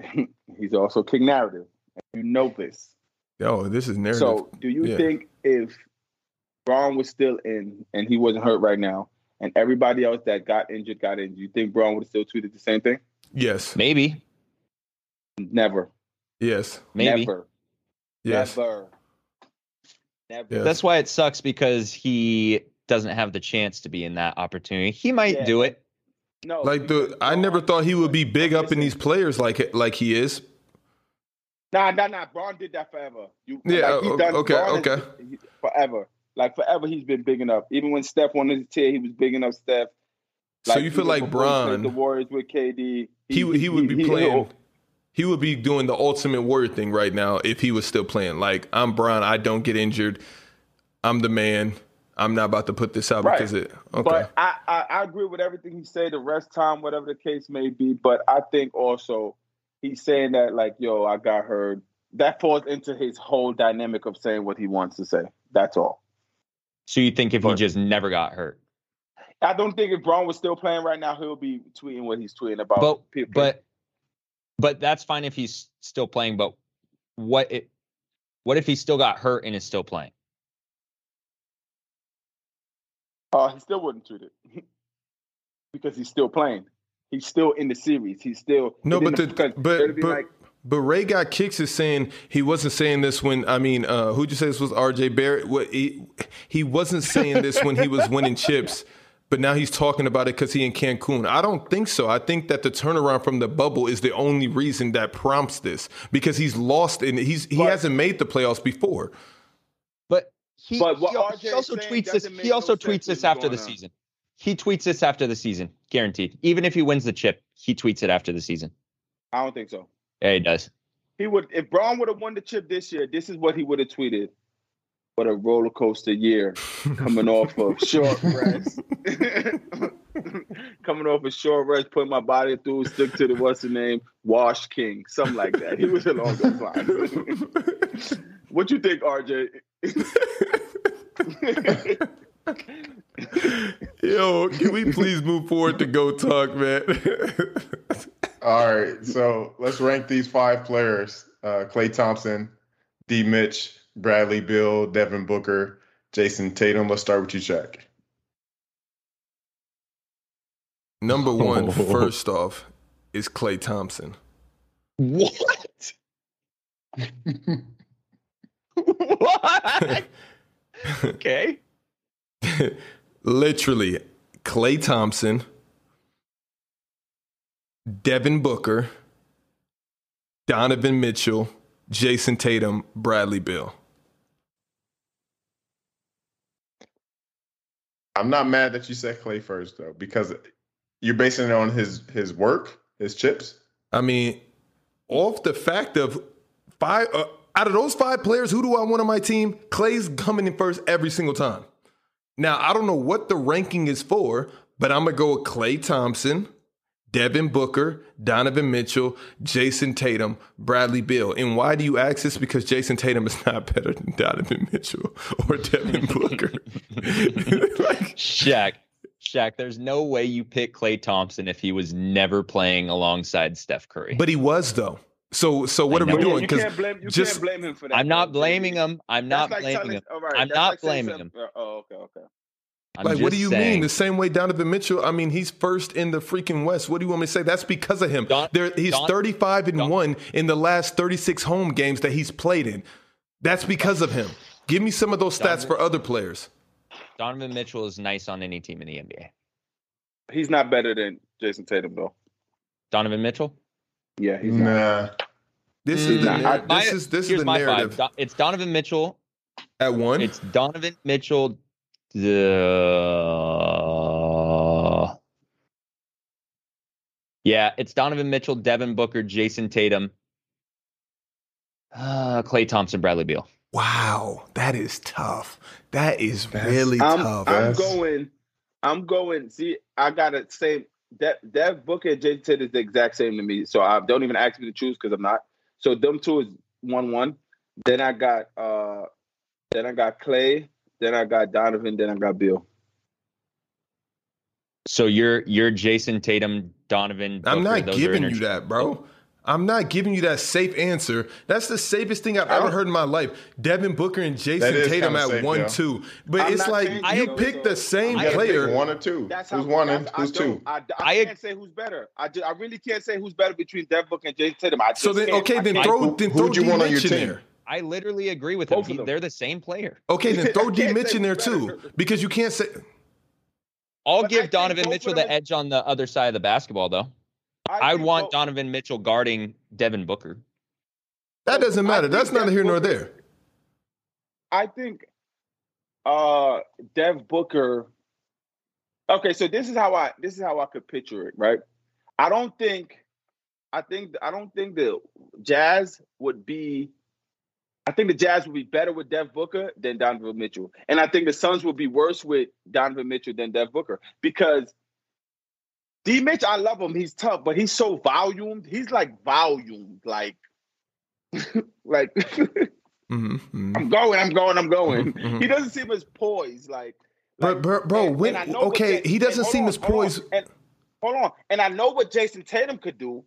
he's also king narrative. And you know this. Oh, this is narrative. So, do you Yeah. think if Bron was still in and he wasn't hurt right now, and everybody else that got injured got injured, you think Bron would have still tweeted the same thing? yes, Maybe, Never. yes, maybe. Never. yes. Never. Never. Yes. That's why it sucks because he doesn't have the chance to be in that opportunity. He might Yeah. do it. No. Like the, because I never thought he would be big up in these players like like he is. Nah, nah, nah. Bron did that forever. You, Yeah, he done- okay, Bron okay. been- forever. Like forever, he's been big enough. Even when Steph wanted to tear, he was big enough. Steph. So you feel like before he Bron- the Warriors with KD. He would he would be he- playing. He would be doing the ultimate word thing right now if he was still playing. Like I'm Brian, I don't get injured. I'm the man. I'm not about to put this out Right. because it. Okay. But I, I, I agree with everything he said. The rest time, whatever the case may be. But I think also he's saying that like, yo, I got hurt. That falls into his whole dynamic of saying what he wants to say. That's all. So you think if he just never got hurt? I don't think if Bron was still playing right now, he'll be tweeting what he's tweeting about. But people. but but that's fine if he's still playing. But what it what if he still got hurt and is still playing? Uh, he still wouldn't tweet it because he's still playing. He's still in the series. He's still no, but didn't- the, but but like, But Raj got kicks is saying he wasn't saying this when I mean, uh, who'd you say this was? R.J. Barrett. What he he wasn't saying this when he was winning chips, but now he's talking about it because he in Cancun. I don't think so. I think that the turnaround from the bubble is the only reason that prompts this because he's lost and he's he hasn't made the playoffs before. But he, But what he, al- RJ he also saying tweets this. He also no tweets this after the on. season. He tweets this after the season, guaranteed. Even if he wins the chip, he tweets it after the season. I don't think so. Yeah, he does. He would if Bron would have won the chip this year. This is what he would have tweeted. What a roller coaster year, coming off of short rest. coming off a short rest, putting my body through, stick to the what's the name, Wash King, something like that. He was along those lines. what you think, RJ? Yo, can we please move forward to go talk, man? All right, so let's rank these five players: uh, Klay Thompson, D. Mitch, Bradley Beal, Devin Booker, Jayson Tatum. Let's start with you, Shaq. Number one, first off, is Klay Thompson. What? What? okay. Literally, Klay Thompson, Devin Booker, Donovan Mitchell, Jayson Tatum, Bradley Beal. I'm not mad that you said Klay first though, because you're basing it on his his work, his chips. I mean, off the fact of five uh, out of those five players, who do I want on my team? Klay's coming in first every single time. Now, I don't know what the ranking is for, but I'm gonna go with Klay Thompson, Devin Booker, Donovan Mitchell, Jayson Tatum, Bradley Beal. And why do you ask this? Because Jayson Tatum is not better than Donovan Mitchell or Devin Booker. like, Shaq. Shaq, there's no way you pick Klay Thompson if he was never playing alongside Steph Curry. but he was though. So, so what are we know. But doing? you Because can't blame you just- can't blame him for that. I'm not blaming him. I'm not like blaming telling- him. all right, I'm not like blaming him. Uh, oh, okay, okay. I'm like, what do you saying, mean? The same way Donovan Mitchell. I mean, he's first in the freaking West. What do you want me to say? That's because of him. Don- there, he's Don- 35 and Don- one in the last 36 home games that he's played in. That's because of him. Give me some of those stats Donovan- for other players. Donovan Mitchell is nice on any team in the NBA. He's not better than Jayson Tatum though. Donovan Mitchell. Yeah, he's not. Nah, This is the Nah, I- this is this is the my narrative five. It's Donovan Mitchell. at one. It's Donovan Mitchell. Uh, yeah, it's Donovan Mitchell, Devin Booker, Jayson Tatum, uh, Klay Thompson, Bradley Beal. wow, that is tough. That is That's- really I'm, tough. I'm That's- going. I'm going. See, I got it. Same. Dev, Dev Booker and Jayson Tatum is the exact same to me. So I don't even ask me to choose because I'm not. So them two is one one. Then I got. uh Then I got Klay. Then I got Donovan. Then I got Beal. So you're you're Jayson Tatum, Donovan. Booker, I'm not those giving you that, bro. I'm not giving you that safe answer. That's the safest thing I've ever heard in my life. Devin Booker and Jayson Tatum at safe, one yeah. two. But I'm it's like saying you so, pick the same you player. one or two. That's who's one that's- and who's I two? I, I, I- can't say who's better. I, ju- I really can't say who's better between Dev Booker and Jayson Tatum. I just So then, can't. okay, I then can't- throw Who- then throw would you D want on your Mitch in team? there. I literally agree with him. Both of He- they're the same player. Okay, then throw D can't Mitch in there too, because you can't say. I'll But give Donovan Mitchell the edge on the other side of the basketball, though. I would want both- Donovan Mitchell guarding Devin Booker. That doesn't matter. That's neither Dev here nor Booker- there. I think uh Dev Booker. Okay, so this is how I this is how I could picture it, right? I don't think I think I don't think the Jazz would be I think the Jazz would be better with Dev Booker than Donovan Mitchell. And I think the Suns would be worse with Donovan Mitchell than Dev Booker because D Mitch, I love him. He's tough, but he's so volumed. He's like volumed, like like Mhm, mhm, I'm going, I'm going, I'm going. mhm, mhm. He doesn't seem as poised, like. Bro, like- bro, bro, and- when- and I know what okay, Ja- he doesn't seem on, as hold on, poised- And, hold on, and I know what Jayson Tatum could do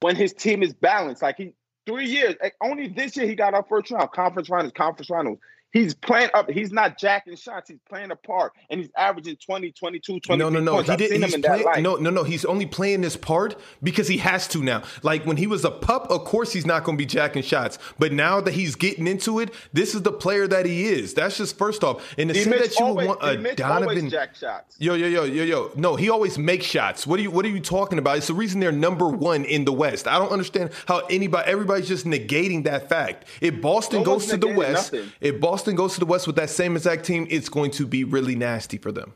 when his team is balanced. Like he three years, like, only this year he got our first round, conference finals, conference finals. He's playing up. He's not jacking shots. He's playing a part, and he's averaging 20, 22, 23 No, no, no. points. He I've did. seen him He's no, no, no. He's only playing this part because he has to now. Like when he was a pup, of course he's not going to be jacking shots. But now that he's getting into it, this is the player that he is. That's just first off. And to say that you would always, want a Donovan. jack shots. Yo, yo, yo, yo, yo. No, he always makes shots. What are you what are you talking about? It's the reason they're number one in the West. I don't understand how anybody everybody's just negating that fact. If Boston No goes to the West, nothing. if Boston goes to the West with that same exact team, it's going to be really nasty for them.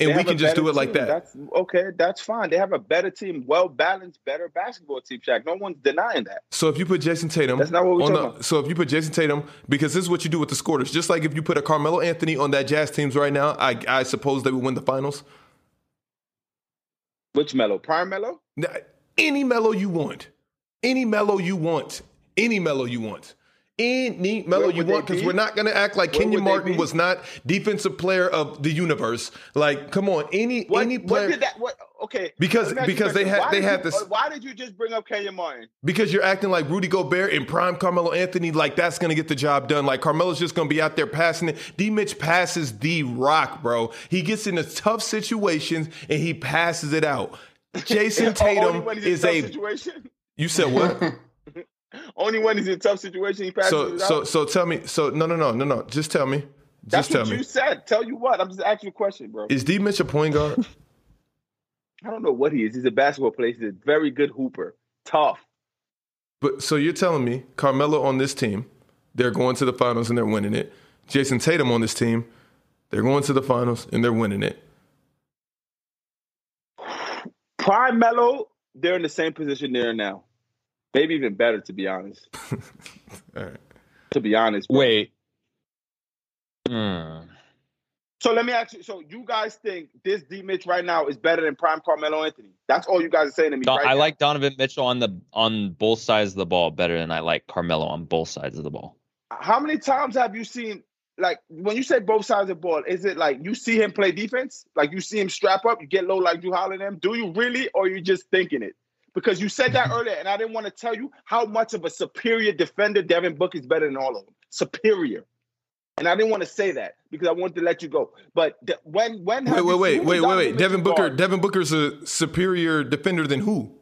And They we can just do it like that. That's okay. That's fine. They have a better team, well balanced, better basketball team. Shaq. No one's denying that. So if you put Jayson Tatum, That's not what we're talking the, about. So if you put Jayson Tatum, because this is what you do with the scorers, just like if you put a Carmelo Anthony on that Jazz teams right now, I I suppose they would win the finals. Which Melo? Prime Melo? Now, Any Melo you want, any Melo you want, any Melo you want. Any Melo Where you want, because be? we're not gonna act like Where Kenyon Martin was not defensive player of the universe. Like, come on, any What, any what player did that? What? Okay. Because- let me ask you a because they had- they had you- this- Why did you just bring up Kenyon Martin? because you're acting like Rudy Gobert and prime Carmelo Anthony, like that's gonna get the job done. Like Carmelo's just gonna be out there passing it. D Mitch passes the rock, bro. He gets into tough situations and he passes it out. Jason oh, Tatum when he's in is a. situation. You said what? Only when he's in tough situation he passes So so so tell me. So no no no no no. Just tell me. That's Just tell what me. you said. Tell you what. I'm just asking a question, bro. Is D Mitch a point guard? I don't know what he is. He's a basketball player. He's a very good hooper. Tough. But so you're telling me Carmelo on this team, they're going to the finals and they're winning it. Jayson Tatum on this team, they're going to the finals and they're winning it. Prime Melo, they're in the same position they're now. Maybe even better, to be honest. All right. To be honest. Wait. Hmm. So let me ask you. So you guys think this D Mitch right now is better than Prime Carmelo Anthony? That's all you guys are saying to me. Don- right I now. like Donovan Mitchell on the on both sides of the ball better than I like Carmelo on both sides of the ball. How many times have you seen? Like when you say both sides of the ball, is it like you see him play defense? Like you see him strap up, you get low like Jrue Holiday them? Do you really, or you just thinking it? Because you said that mm-hmm. earlier, and I didn't want to tell you how much of a superior defender Devin Booker is better than all of them. Superior. And I didn't want to say that because I wanted to let you go. But the, when when Wait, wait, wait, wait, wait, Donovan wait. Devin Booker. guard? Devin Booker's a superior defender than who?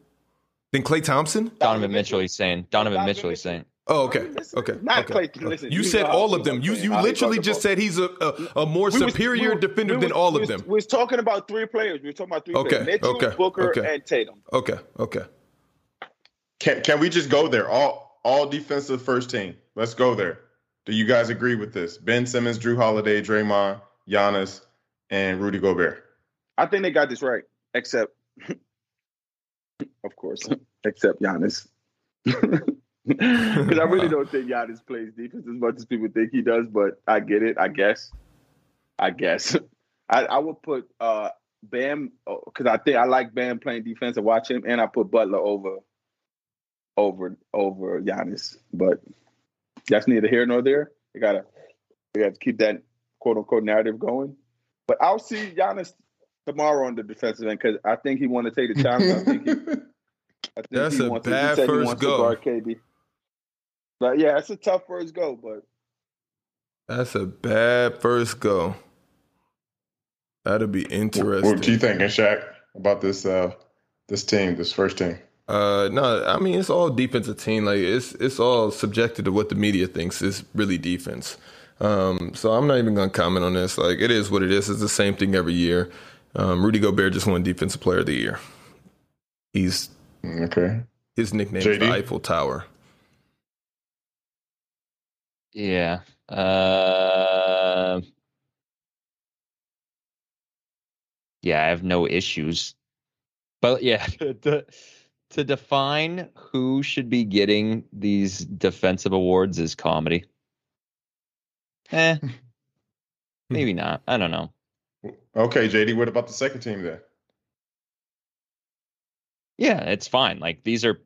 Than Klay Thompson? Donovan Mitchell, he's saying. Donovan Donovan Mitchell, he's saying. Oh, okay, Listen, okay, not okay. Clay- listen, you you said all of them. You you how literally just said he's a a, a more We was- superior we was- defender we than was- all of them. We was talking about three players. We were talking about three Okay, players: Mitchell, okay, Booker, okay. and Tatum. Okay, okay. Can can we just go there? All all defensive first team. Let's go there. Do you guys agree with this? Ben Simmons, Jrue Holiday, Draymond, Giannis, and Rudy Gobert. I think they got this right, except, of course, except Giannis. Because I really don't think Giannis plays defense as much as people think he does, but I get it. I guess. I guess. I, I would put uh, Bam because I think I like Bam playing defense and watch him, and I put Butler over, over, over Giannis. But that's neither here nor there. You gotta, you got to keep that quote unquote narrative going. But I'll see Giannis tomorrow on the defensive end because I think he want to take the challenge. I think he, I think That's he a wants to, bad he said he first wants go. To guard KD. But yeah, it's a tough first go. But That's a bad first go. That'll be interesting. what do you thinking, Shaq, about this uh this team, this first team? Uh, no, I mean it's all defensive team. Like it's it's all subjected to what the media thinks is really defense. Um, so I'm not even gonna comment on this. Like it is what it is. It's the same thing every year. Um, Rudy Gobert just won Defensive Player of the Year. He's Okay. his nickname is the Eiffel Tower. Yeah. Uh, yeah, I have no issues. But yeah, to, to define who should be getting these defensive awards is comedy. Eh, maybe not. I don't know. Okay, JD, what about the second team then? Yeah, it's fine. Like these are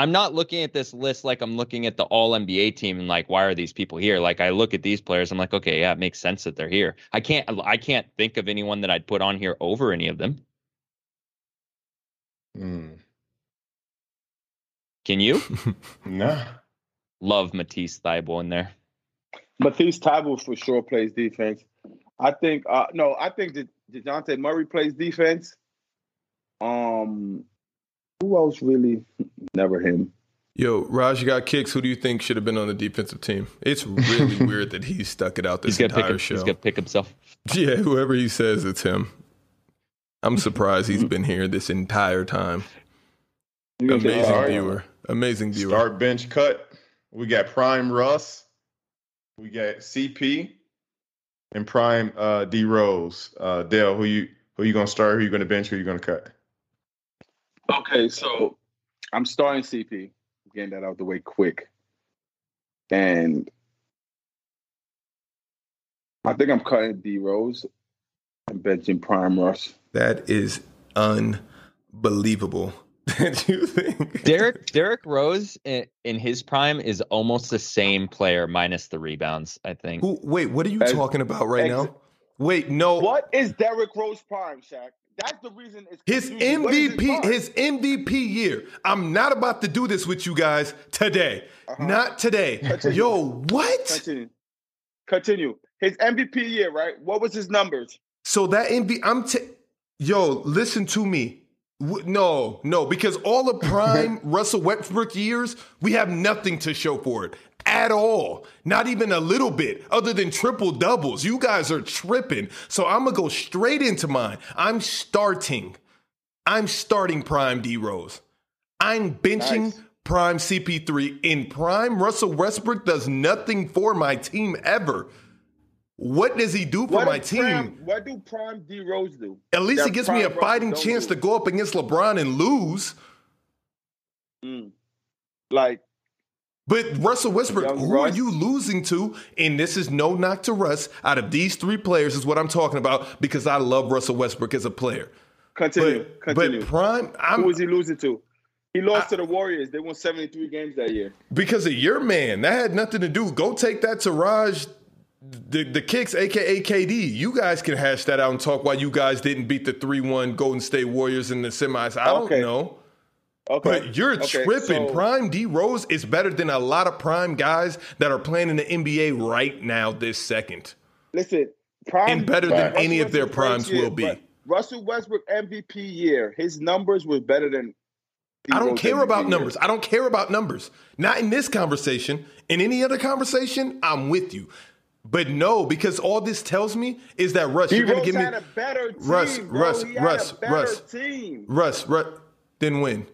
I'm not looking at this list like I'm looking at the all NBA team and like why are these people here? Like I look at these players I'm like okay, yeah, it makes sense that they're here. I can't I can't think of anyone that I'd put on here over any of them. Hmm. Can you? Nah. Love Matisse Thybulle in there. Matisse Thybulle for sure plays defense. I think uh no, I think that DeJounte Murray plays defense. Um who else really? Never him. Yo, Raj got kicks. Who do you think should have been on the defensive team? It's really weird that he stuck it out this he's entire pick, show. He's gonna pick himself. Yeah, whoever he says it's him. I'm surprised he's been here this entire time. Amazing Start. viewer. Amazing viewer. Start bench cut. We got Prime Russ. We got CP and Prime uh, D Rose. Uh, Dale, who you who you gonna start? Who you gonna bench? Who you gonna cut? Okay, so I'm starting CP. Getting that out of the way quick. And I think I'm cutting D Rose and benching Prime Russ. That is unbelievable. That you think Derek Derrick Rose in, in his prime is almost the same player minus the rebounds. I think. Who, wait, what are you Ex- talking about right ex- now? Wait, no. What is Derrick Rose prime, Shaq? That's the reason it's His confusing. What is MVP, his MVP year. I'm not about to do this with you guys today. Uh-huh. Not today. Continue. Yo, what? Continue. Continue. His MVP year, right? What was his numbers? So that MVP, I'm t- yo, listen to me. No, no, because all the prime Russell Westbrook years, we have nothing to show for it at all. Not even a little bit, other than triple doubles. You guys are tripping. So I'm gonna go straight into mine. I'm starting. I'm starting prime D Rose. I'm benching Nice. prime CP3. In prime, Russell Westbrook does nothing for my team ever. What does he do for What my team? Prime, what do Prime D Rose do? At least that it gives me a Prime fighting chance to go up against LeBron and lose. Mm. Like But Russell Westbrook, who are you losing to? And this is no knock to Russ. Out of these three players, is what I'm talking about because I love Russell Westbrook as a player. continue, But, continue. but prime, I'm Who was he losing to? He lost to the Warriors. They won 73 games that year. because of your man. That had nothing to do. Go take that to Raj, the, the kicks, aka KD. You guys can hash that out and talk why you guys didn't beat the three one Golden State Warriors in the semis. I don't Okay. know. Okay. But you're Okay, tripping. so- prime D Rose is better than a lot of prime guys that are playing in the NBA right now, this second. Listen, Prime And better than Russell any of their primes year, will be. Russell Westbrook MVP year, his numbers were better than. I don't care about numbers. I don't care about numbers. Not in this conversation. In any other conversation, I'm with you. But no, because all this tells me is that Russ, you're gonna D-Rose give me a better team. Russ, bro. Russ, He Russ, Russ. team. Russ, Russ, then win.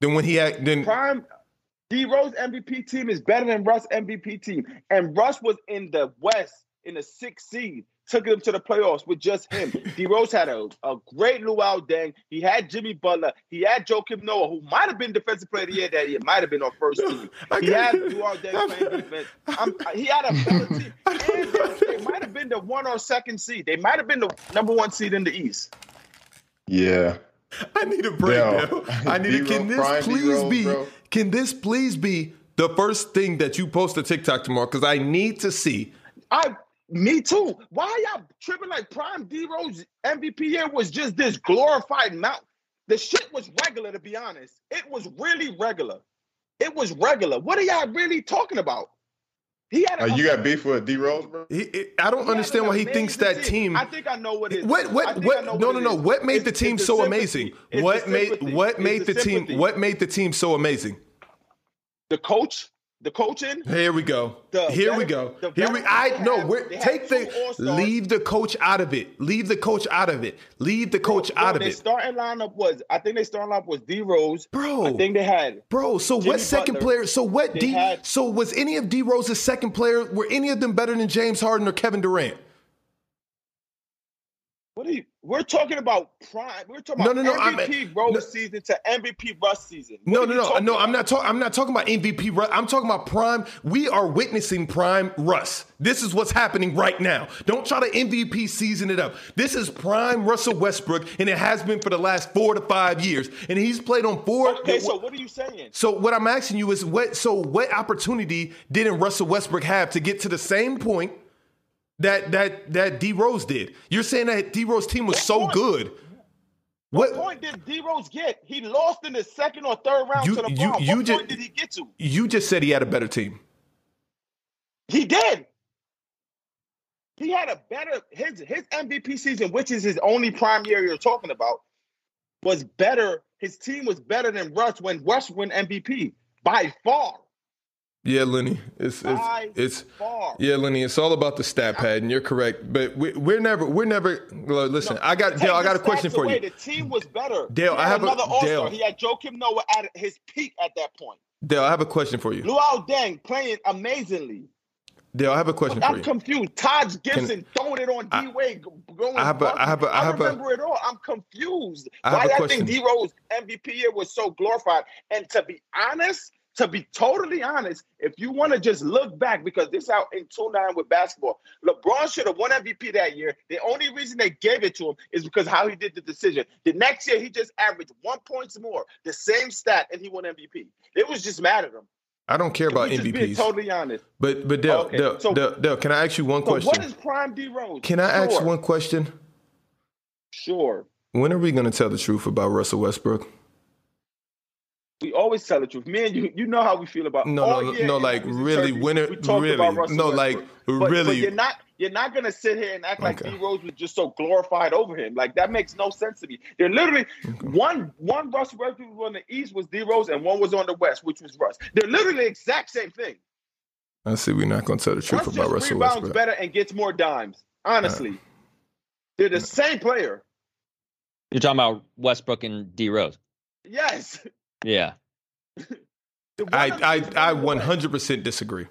Then when he had then Prime D Rose MVP team is better than Russ MVP team. And Russ was in the West in the sixth seed, took them to the playoffs with just him. D Rose had a, a great Luol Deng. He had Jimmy Butler. He had Joakim Noah, who might have been defensive player of the year that year, might have been on first team. He had Luol Deng playing defense. I'm, he had a better team. And they, they might have been the one or second seed. They might have been the number one seed in the East. Yeah. I need a breakdown. Yo, I need a, can this prime please D-Rose, be bro. can this please be the first thing that you post to TikTok tomorrow? Because I need to see. I me too. Why y'all tripping like Prime D Rose MVP year was just this glorified mount? The shit was regular, to be honest. It was really regular. It was regular. What are y'all really talking about? He had. Uh, you got beef with D Rose, bro? He, he- I don't understand why he thinks that team. I think I know what it is. What I what what? know No no no. What made It's- the team so sympathy. amazing? It's What made sympathy. what It's made the team? What made the team so amazing? The coach, the coaching. Here we go. Here we go. Here we. I they no. We're, take the All-Stars. leave the coach out of it. Leave the coach out of it. Leave the coach Bro, out of their it, starting lineup was. I think their starting lineup was D Rose. bro. I think they had Bro, so Jimmy what second Butler, player? So what they D? had- so was any of D Rose's second player? Were any of them better than James Harden or Kevin Durant? What are you? We're talking about prime. We're talking No, about no, no, I'm- MVP Rose no. season to MVP Russ season. What No, no, no, no. I'm not talking. I'm not talking about MVP. Russ. I'm talking about prime. We are witnessing prime Russ. This is what's happening right now. Don't try to MVP season it up. This is prime Russell Westbrook, and it has been for the last four to five years. And he's played on four. Okay, so what are you saying? So what I'm asking you is what so what opportunity didn't Russell Westbrook have to get to the same point that that that D Rose did? You're saying that D Rose team was What so point? good. What What point did D Rose get? He lost in the second or third round You- to the you- you what ju- point did he get to? you just said he had a better team. He did. He had a better his his MVP season, which is his only prime year you're talking about, was better. His team was better than Russ when Russ won MVP by far. Yeah, Lenny, it's it's By it's far. yeah, Lenny. It's all about the stat pad, and you're correct. But we, we're never we're never. Listen, I got Dale. I got a question for away, you. The team was better. Dale, I have a- another All-Star. Dale. He had Joakim Noah at his peak at that point. Dale, I have a question for you. Luol Deng playing amazingly. Dale, I have a question for I'm you. confused. Taj Gibson throwing it on I- D Wade, going. I have a- I have a- I I have a- remember it all. I'm confused. I have Why a I question. think D Rose MVP year was so glorified. And to be honest, to be totally honest, if you want to just look back, because this out in 2-9 with basketball, LeBron should have won MVP that year. The only reason they gave it to him is because how he did the decision. The next year, he just averaged one points more, the same stat, and he won MVP. It was just mad at him. I don't care about We just being MVPs. totally honest. But but Dale, Okay, Dale, so- Dale, can I ask you one So question? what is prime D Rose? Can I ask Sure. one question? Sure. When are we going to tell the truth about Russell Westbrook? We always tell the truth. Me and you, you know how we feel about No, all no, no, like really, winner, we talked really, about Russell no, like Westbrook. But, but really. you're not you're not gonna sit here and act like Okay. D Rose was just so glorified over him. Like that makes no sense to me. They're literally one one Russell Westbrook was on the East was D Rose and one was on the West, which was Russ. They're literally the exact same thing. I see. We're not going to tell the truth Russ about just Russell rebounds Westbrook. better and gets more dimes. Honestly, they're the same player. You're talking about Westbrook and D Rose. Yes. Yeah. I I I one on the West. 100% disagree.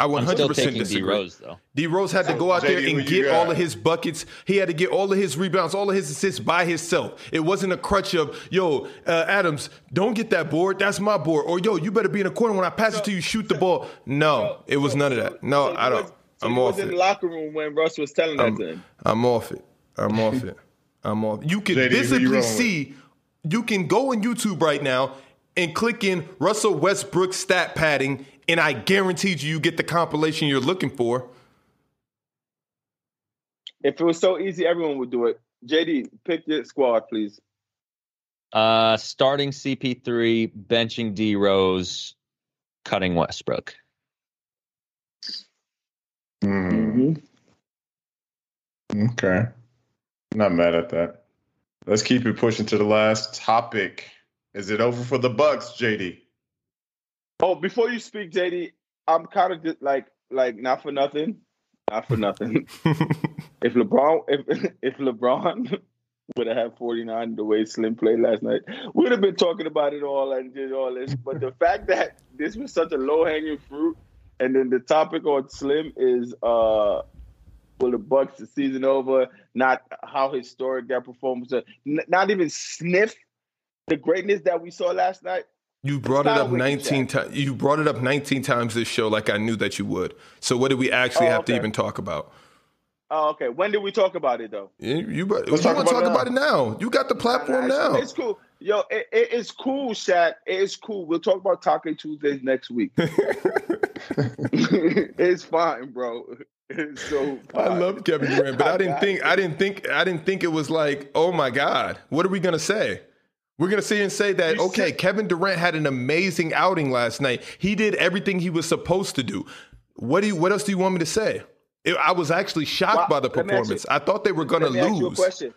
I I'm still 100% taking D disagree. Rose though. D Rose had to go out there JD, who and get all of his buckets. He had to get all of his rebounds, all of his assists by himself. It wasn't a crutch of, yo, uh, Adams, don't get that board. That's my board. Or, yo, you better be in the corner when I pass it to you, shoot the ball. No, it was So- none of that. No, so I don't. was- I'm he off was in it. the locker room when Russ was telling that to him. I'm off it. I'm off it. I'm off. You can JD, who you visibly rolling with? see. You can go on YouTube right now and click in Russell Westbrook stat padding, and I guaranteed you, you get the compilation you're looking for. If it was so easy, everyone would do it. JD, pick your squad, please. Uh, starting CP3, benching D Rose, cutting Westbrook. Mm, okay. Not mad at that. Let's keep it pushing to the last topic. Is it over for the Bucks, JD? Oh, before you speak, JD, I'm kind of just like, like not for nothing, not for nothing. if LeBron, if if LeBron would have had 49 the way Slim played last night, we'd have been talking about it all and did all this. But the fact that this was such a low hanging fruit, and then the topic on Slim is uh will the Bucks the season over, not how historic that performance, was, not even sniff the greatness that we saw last night. You brought it up 19 times. You brought it up 19 times this show, like I knew that you would. So what did we actually Oh, have to even talk about? Oh, okay. When did we talk about it though? You, you, brought- you Let's talk want to about talk it about it uh, now? You got the platform now. It's, cool. Yo, it, it- it's cool, Shaq. It's cool. We'll talk about Taco Tuesdays next week. it's fine, bro. So. I love Kevin Durant, but I didn't think it. I didn't think I didn't think it was like, oh my God, what are we gonna say? We're gonna sit and say that You okay, said- Kevin Durant had an amazing outing last night. He did everything he was supposed to do. What do you, what else do you want me to say? It- I was actually shocked Well, by the let me ask performance. I thought they were gonna Let me ask you a lose. question.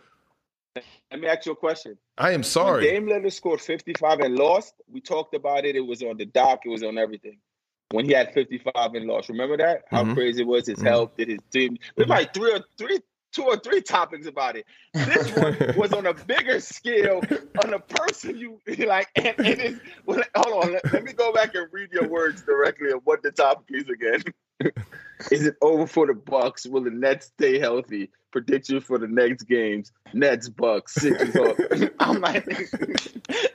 Let me ask you a question. I am When sorry. Dame Lillard scored 55 and lost, we talked about it. It was on the dock. It was on everything. When he had 55 and lost, remember that? How Mhm. crazy it was. His Mhm. health, did his team. There's Mhm. like three or three, two or three topics about it. This one was on a bigger scale on a person you like. And it is. Well, hold on. Let, let me go back and read your words directly of what the topic is again. is it over for the Bucks? Will the Nets stay healthy? Prediction for the next games: Nets, Bucks, six up. I'm like,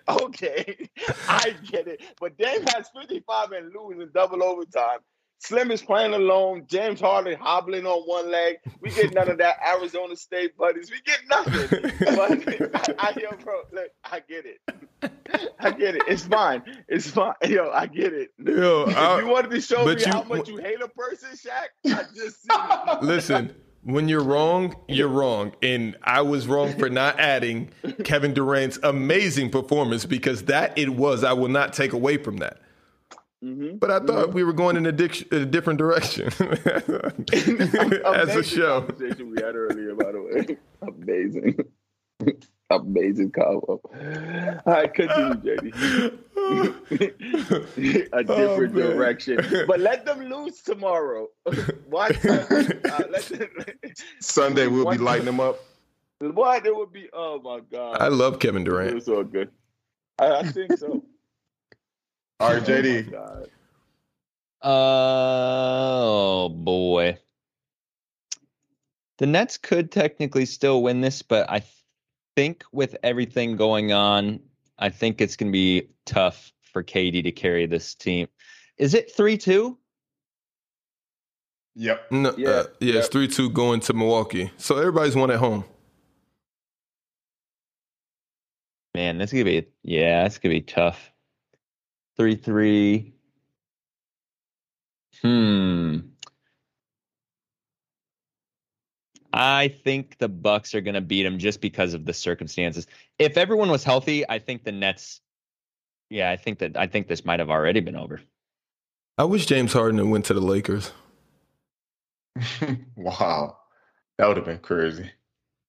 okay, I get it. But Dame has 55 and losing double overtime. Slim is playing alone. James Harden hobbling on one leg. We get none of that Arizona State buddies. We get nothing. But I, I hear, bro. Look, I get it. I get it. It's fine. It's fine. Yo, I get it. Yo, if I- you wanted to show but me you- how much you hate a person, Shaq, I just see. Listen, when you're wrong, you're wrong. And I was wrong for not adding Kevin Durant's amazing performance because that it was. I will not take away from that. Mm-hmm. But I thought we were going in a, dic- a different direction as a show. Conversation we had earlier, by the way. Amazing. Amazing combo. All right, continue, JD. a different man. direction. But let them lose tomorrow. Watch uh, them, Sunday we'll be lighting them up. what it would be. Oh my god, I love Kevin Durant. it was so good. I, I think so. All right, Oh my JD. Oh boy. The Nets could technically still win this, but I think with everything going on, I think it's going to be tough for KD to carry this team. Is it 3 2? Yep. No, Yeah, uh, yeah, it's three two going to Milwaukee. So everybody's one at home. Man, this is going to be, yeah, it's going to be tough. 3 3. Hmm. I think the Bucks are going to beat them just because of the circumstances. If everyone was healthy, I think the Nets. Yeah, I think that I think this might have already been over. I wish James Harden went to the Lakers wow. That would have been crazy.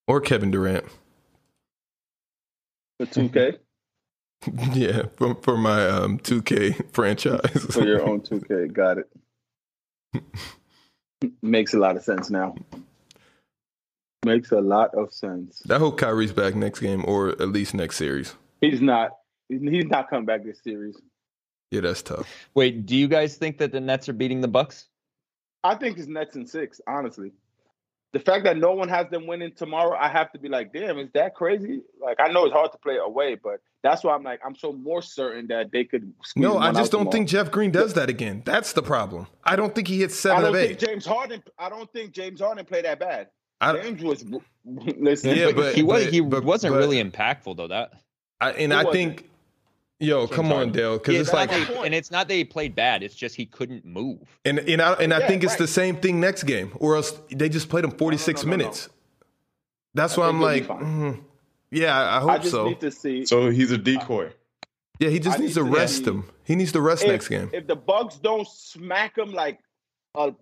or Kevin Durant. For 2K? yeah, for, for my um, 2K franchise. For your own 2K. Got it. Makes a lot of sense now. Makes a lot of sense. I hope Kyrie's back next game or at least next series. He's not. He's not coming back this series. Yeah, that's tough. Wait, do you guys think that the Nets are beating the Bucks? I think it's Nets and six, honestly. The fact that no one has them winning tomorrow, I have to be like, damn, is that crazy? Like, I know it's hard to play away, but that's why I'm like, I'm so more certain that they could. No, I just don't tomorrow. think Jeff Green does that again. That's the problem. I don't think he hits I seven don't of think eight. James Harden. I don't think James Harden played that bad. I, James was. Listen, Yeah, but, but- he was but- he but- wasn't but- really impactful though. That I and I was think, yo, come on, Dale, because Yeah, it's like, my that he- point. and it's not that he played bad. It's just he couldn't move. and and I and I Yeah, think it's right. the same thing next game, or else they just played him forty six no, no, no. minutes. That's I why I'm like, mm, yeah, I, I hope I just so. need to see So he's a decoy. yeah, he just I needs need to to rest see- him. He needs to rest if, next game. If the Bucks don't smack him like a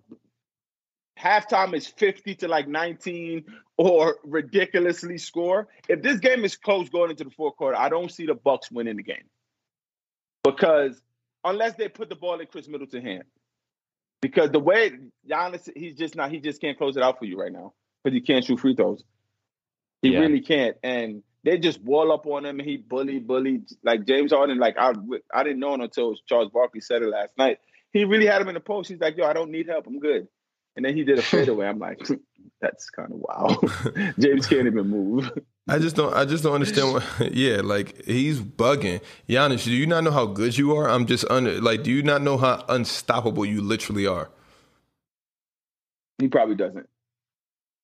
halftime is 50 to like 19 or ridiculously score, if this game is close going into the fourth quarter, I don't see the Bucks winning the game. Because unless they put the ball in Khris Middleton's hand. Because the way Giannis, he's just not, he just can't close it out for you right now. Because he can't shoot free throws. He Yeah. really can't. And they just wall up on him and he bully, bully like James Harden. Like I, I didn't know until Charles Barkley said it last night. He really had him in the post. He's like, "Yo, I don't need help. I'm good." And then he did a fadeaway. I'm like, "That's kind of wild." James can't even move. I just don't. I just don't understand. What, yeah, like he's bugging. Giannis, do you not know how good you are? I'm just under. Like, do you not know how unstoppable you literally are? He probably doesn't.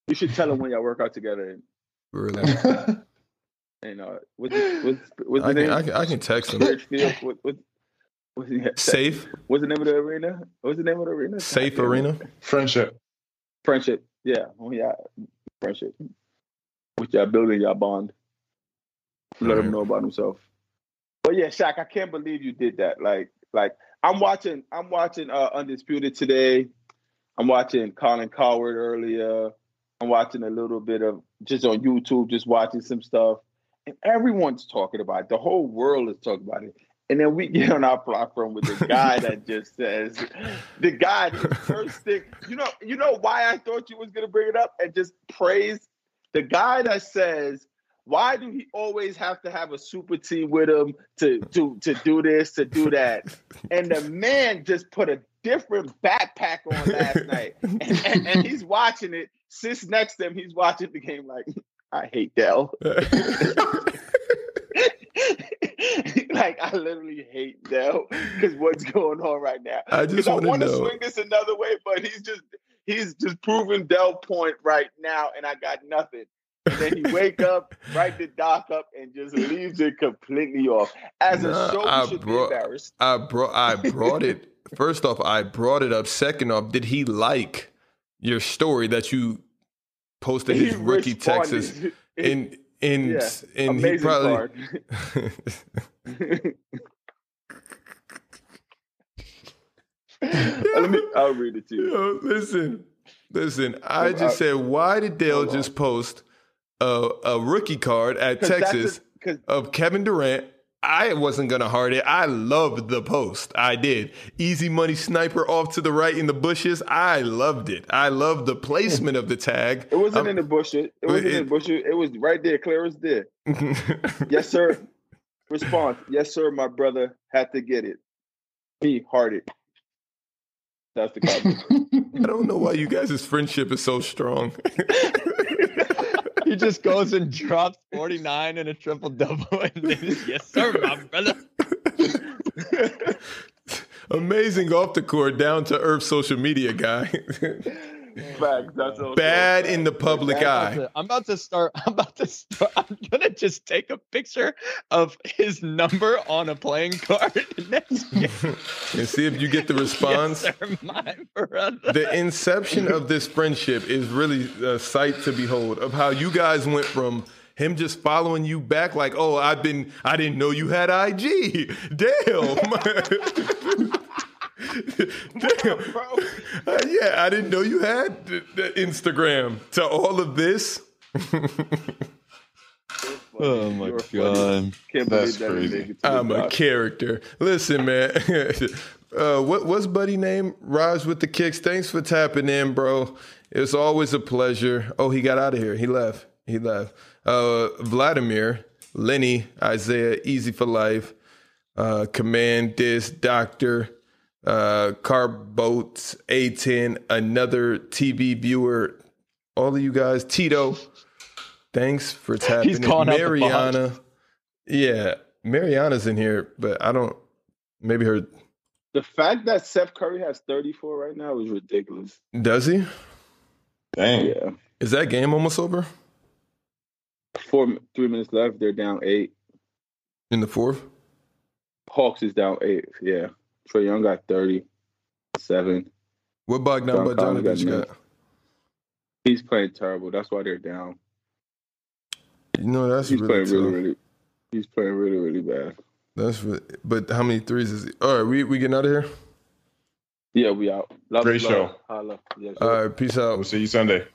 You should tell him when y'all work out together. And, Really, and uh, what's, what's, what's the I name? I can. I can text him. What, what, what's, the, Safe, what's the name of the arena? What's the name of the arena? safe God damn it. arena. Friendship. Friendship. Yeah. Oh, yeah. Friendship. With y'all building y'all bond. Let him know about himself. But yeah, Shaq, I can't believe you did that. Like, like I'm watching, I'm watching uh Undisputed today. I'm watching Colin Cowherd earlier. I'm watching a little bit of just on YouTube, just watching some stuff. And everyone's talking about it. The whole world is talking about it. And then we get on our platform with the guy that just says, the guy, the first thing, you know, you know why I thought you was gonna bring it up and just praise the guy that says, why do he always have to have a super team with him to to to do this, to do that? And the man just put a different backpack on last night, and, and, and he's watching it. Sits next to him, he's watching the game like, I hate Dell. like I literally hate Dell because what's going on right now. I just want to want to know. swing this another way, but he's just he's just proving Dell point right now, and I got nothing. And then he wake up, write the doc up, and just leaves it completely off. As a show, I should brought- be embarrassed. I brought. I brought it. First off, I brought it up. Second off, did he like your story that you posted his rookie responded. Texas in in Yeah, and he probably card. Let me. I'll read it to you. Yo, listen, listen. I just said, why did Dale on. just post a, a rookie card at Texas a- of Kevin Durant? I wasn't gonna hard it. I loved the post. I did. Easy money sniper off to the right in the bushes. I loved it. I loved the placement of the tag. It wasn't in the bushes. It wasn't in the bushes. It was right there, clear as day. Yes, sir. Response. Yes, sir. My brother had to get it. Me hearted. That's the comment. I don't know why you guys' friendship is so strong. he just goes and drops 49 and a triple double, and then yes, sir, my brother. Amazing off the court, down to earth social media guy. Facts. That's all. Bad in the public I'm eye. about, to, I'm about to start. I'm about to start. I'm gonna just take a picture of his number on a playing card next game. and see if you get the response. Yes, sir, my brother. the inception of this friendship is really a sight to behold of how you guys went from him just following you back like oh i've been i didn't know you had ig damn damn Bro. Uh, yeah i didn't know you had the, the instagram. To all of this. Oh my You're funny. god. Can't That's believe that crazy. nigga to the i'm a dog. character. Listen man. Uh, what, what's buddy name? Raj with the kicks. Thanks for tapping in bro. It's always a pleasure. Oh he got out of here. He left. He left. Uh, vladimir lenny isaiah easy for life uh, command this doctor uh, car boats a10 another tv viewer all of you guys tito thanks for tapping He's in. calling out mariana yeah mariana's in here but i don't maybe her The fact that Seth Curry has 34 right now is ridiculous. does he Dang. Yeah. is that game almost over Four, three minutes left. They're down eight. in the fourth Hawks is down eight. Yeah. Trae Young got 37. what bogdan John Collins got bogdanovic got He's playing terrible. That's why they're down. you know that's He's really playing really, tough. really. He's playing really, really bad. that's really, but how many threes is he all right we, we getting out of here Yeah, we out. Love Great love. show. Holla. Yes, all sir. right peace out We'll see you Sunday.